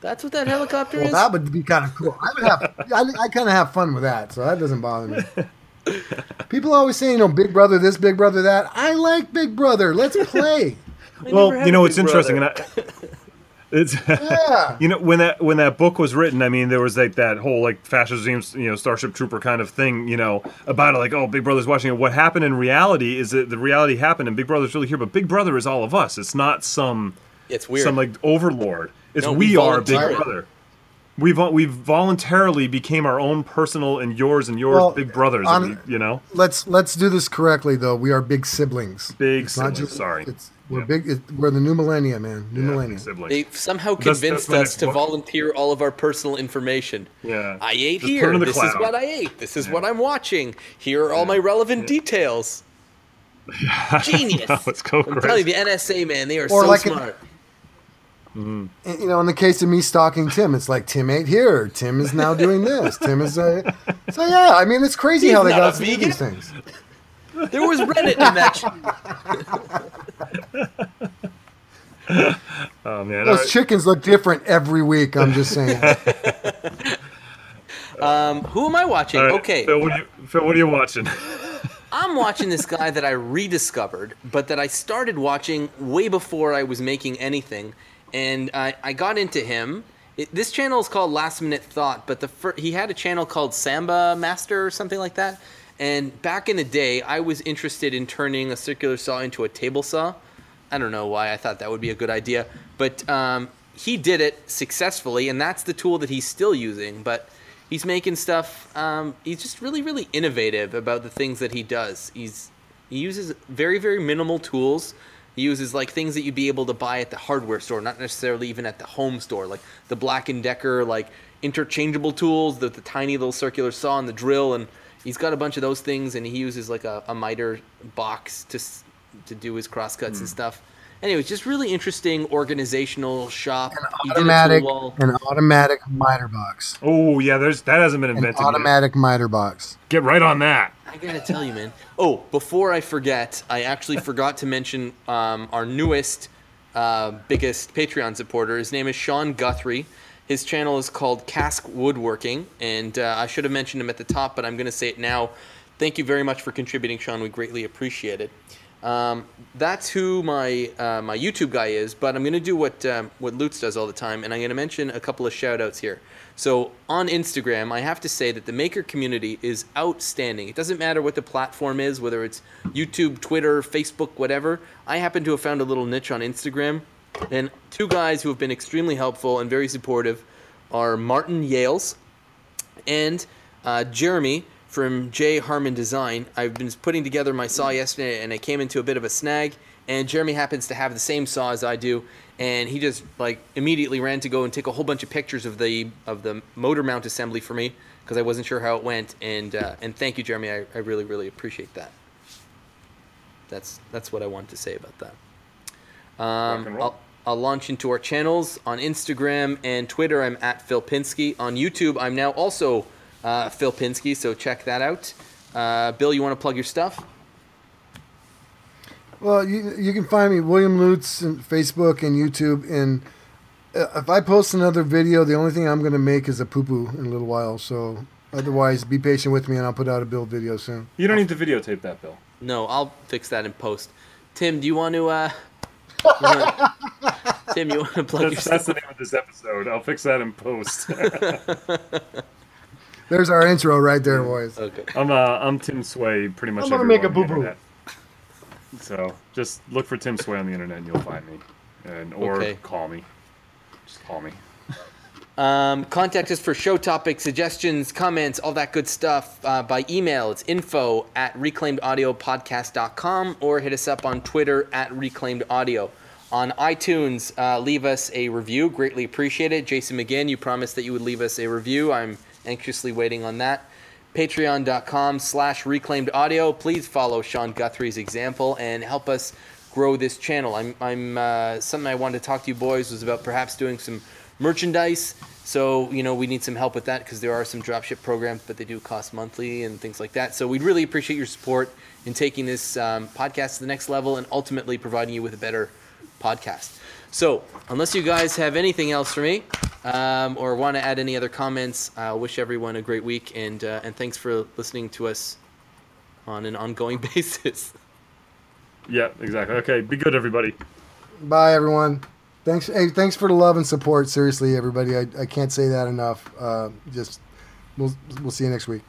That's what that helicopter well, is. That would be kind of cool. I would have. I, I kind of have fun with that, so that doesn't bother me. (laughs) People always say, you know, Big Brother this, Big Brother that. I like Big Brother. Let's play. well, you know, it's interesting, and I, (laughs) It's (laughs) Yeah. you know when that when that book was written. I mean, there was like that whole like fascism, you know, Starship Trooper kind of thing. You know about it, like oh, Big Brother's watching it. What happened in reality is that the reality happened, and Big Brother's really here. But Big Brother is all of us. It's not some It's weird. some like overlord. It's No, we, we are Big Brother. We vo- we voluntarily became our own personal and yours and yours Well, big brothers. on- and we- you know, Let's let's do this correctly though. We are big siblings. Big It's not siblings, sorry. It's we're Yeah. big. We're the new millennia, man. New Yeah, millennia. sibling. they somehow convinced that's my us to volunteer all of our personal information. Yeah. I ate Just here. in the This is what I ate. This is Yeah. what I'm watching. Here are all my relevant details. (laughs) Genius. Let's go I'm telling you, the NSA man, they are Or so like a- smart. And, you know, in the case of me stalking Tim, it's like Tim ate here. Tim is now doing this. Tim is uh, so yeah. I mean, it's crazy He's how they got to do these things. There was Reddit in that. sh- (laughs) Oh man, Those all right. chickens look different every week. I'm just saying. (laughs) Um, who am I watching? All right, Okay, Phil, what are you, Phil, what are you watching? (laughs) I'm watching this guy that I rediscovered, but that I started watching way before I was making anything, and I, I got into him. It, this channel is called Last Minute Thought, but the fir- he had a channel called Samba Master or something like that. And back in the day, I was interested in turning a circular saw into a table saw. I don't know why I thought that would be a good idea, but um, he did it successfully, and that's the tool that he's still using. But he's making stuff. Um, he's just really, really innovative about the things that he does. He's he uses very, very minimal tools. He uses like things that you'd be able to buy at the hardware store, not necessarily even at the home store, like the Black and Decker like interchangeable tools, the, the tiny little circular saw and the drill, and he's got a bunch of those things, and he uses like a, a miter box to to do his crosscuts and stuff. Anyway, just really interesting organizational shop. He did a automatic, an automatic miter box. Oh yeah, there's that hasn't been An invented. yet. automatic miter box. Get right on that. I gotta tell you, man. Oh, before I forget, I actually forgot to mention um, our newest, uh, biggest Patreon supporter. His name is Sean Guthrie. His channel is called Cask Woodworking, and uh, I should have mentioned him at the top, but I'm gonna say it now. Thank you very much for contributing, Sean. We greatly appreciate it. Um, that's who my uh, my YouTube guy is, but I'm gonna do what um, what Lutz does all the time, and I'm gonna mention a couple of shout outs here. So on Instagram, I have to say that the maker community is outstanding. It doesn't matter what the platform is, whether it's YouTube, Twitter, Facebook, whatever. I happen to have found a little niche on Instagram, and two guys who have been extremely helpful and very supportive are Martin Yales and uh, Jeremy from J Harmon Design. I've been putting together my saw yesterday, and I came into a bit of a snag. And Jeremy happens to have the same saw as I do, and he just like immediately ran to go and take a whole bunch of pictures of the of the motor mount assembly for me because I wasn't sure how it went. And uh, and thank you, Jeremy. I, I really really appreciate that. That's that's what I wanted to say about that. Um, roll. I'll, I'll launch into our channels on Instagram and Twitter. I'm at Phil Pinsky. On YouTube, I'm now also uh, Phil Pinsky, so check that out. Uh, Bill, you want to plug your stuff? Well, you you can find me William Lutz on Facebook and YouTube. And uh, if I post another video, the only thing I'm going to make is a poo poo in a little while. So otherwise, be patient with me, and I'll put out a build video soon. You don't need to videotape that, Bill. No, I'll fix that in post. Tim, do you want to? Uh, (laughs) you wanna- (laughs) Tim, you want to plug That's, stuff? that's the name of this episode. I'll fix that in post. (laughs) (laughs) There's our intro right there, boys. Okay. I'm uh, I'm Tim Sway, pretty much. I'm gonna make a boo-boo. So just look for Tim Sway on the internet, and you'll find me, and or Okay. call me. Just call me. Um, contact us for show topics, suggestions, comments, all that good stuff uh, by email. It's info at reclaimedaudiopodcast.com or hit us up on Twitter at reclaimedaudio. On iTunes, uh, leave us a review. Greatly appreciate it. Jason McGinn, you promised that you would leave us a review. I'm anxiously waiting on that. Patreon.com slash reclaimed audio. Please follow Sean Guthrie's example and help us grow this channel. I'm, I'm uh, something I wanted to talk to you boys was about perhaps doing some merchandise. So, you know, we need some help with that because there are some dropship programs, but they do cost monthly and things like that. So, we'd really appreciate your support in taking this um, podcast to the next level and ultimately providing you with a better podcast. So, unless you guys have anything else for me um, or want to add any other comments, I wish everyone a great week and uh, and thanks for listening to us on an ongoing (laughs) basis. Yeah, exactly. Okay, be good, everybody. Bye, everyone. Thanks. Hey, thanks for the love and support. Seriously, everybody. I, I can't say that enough. Uh, just we'll we'll see you next week.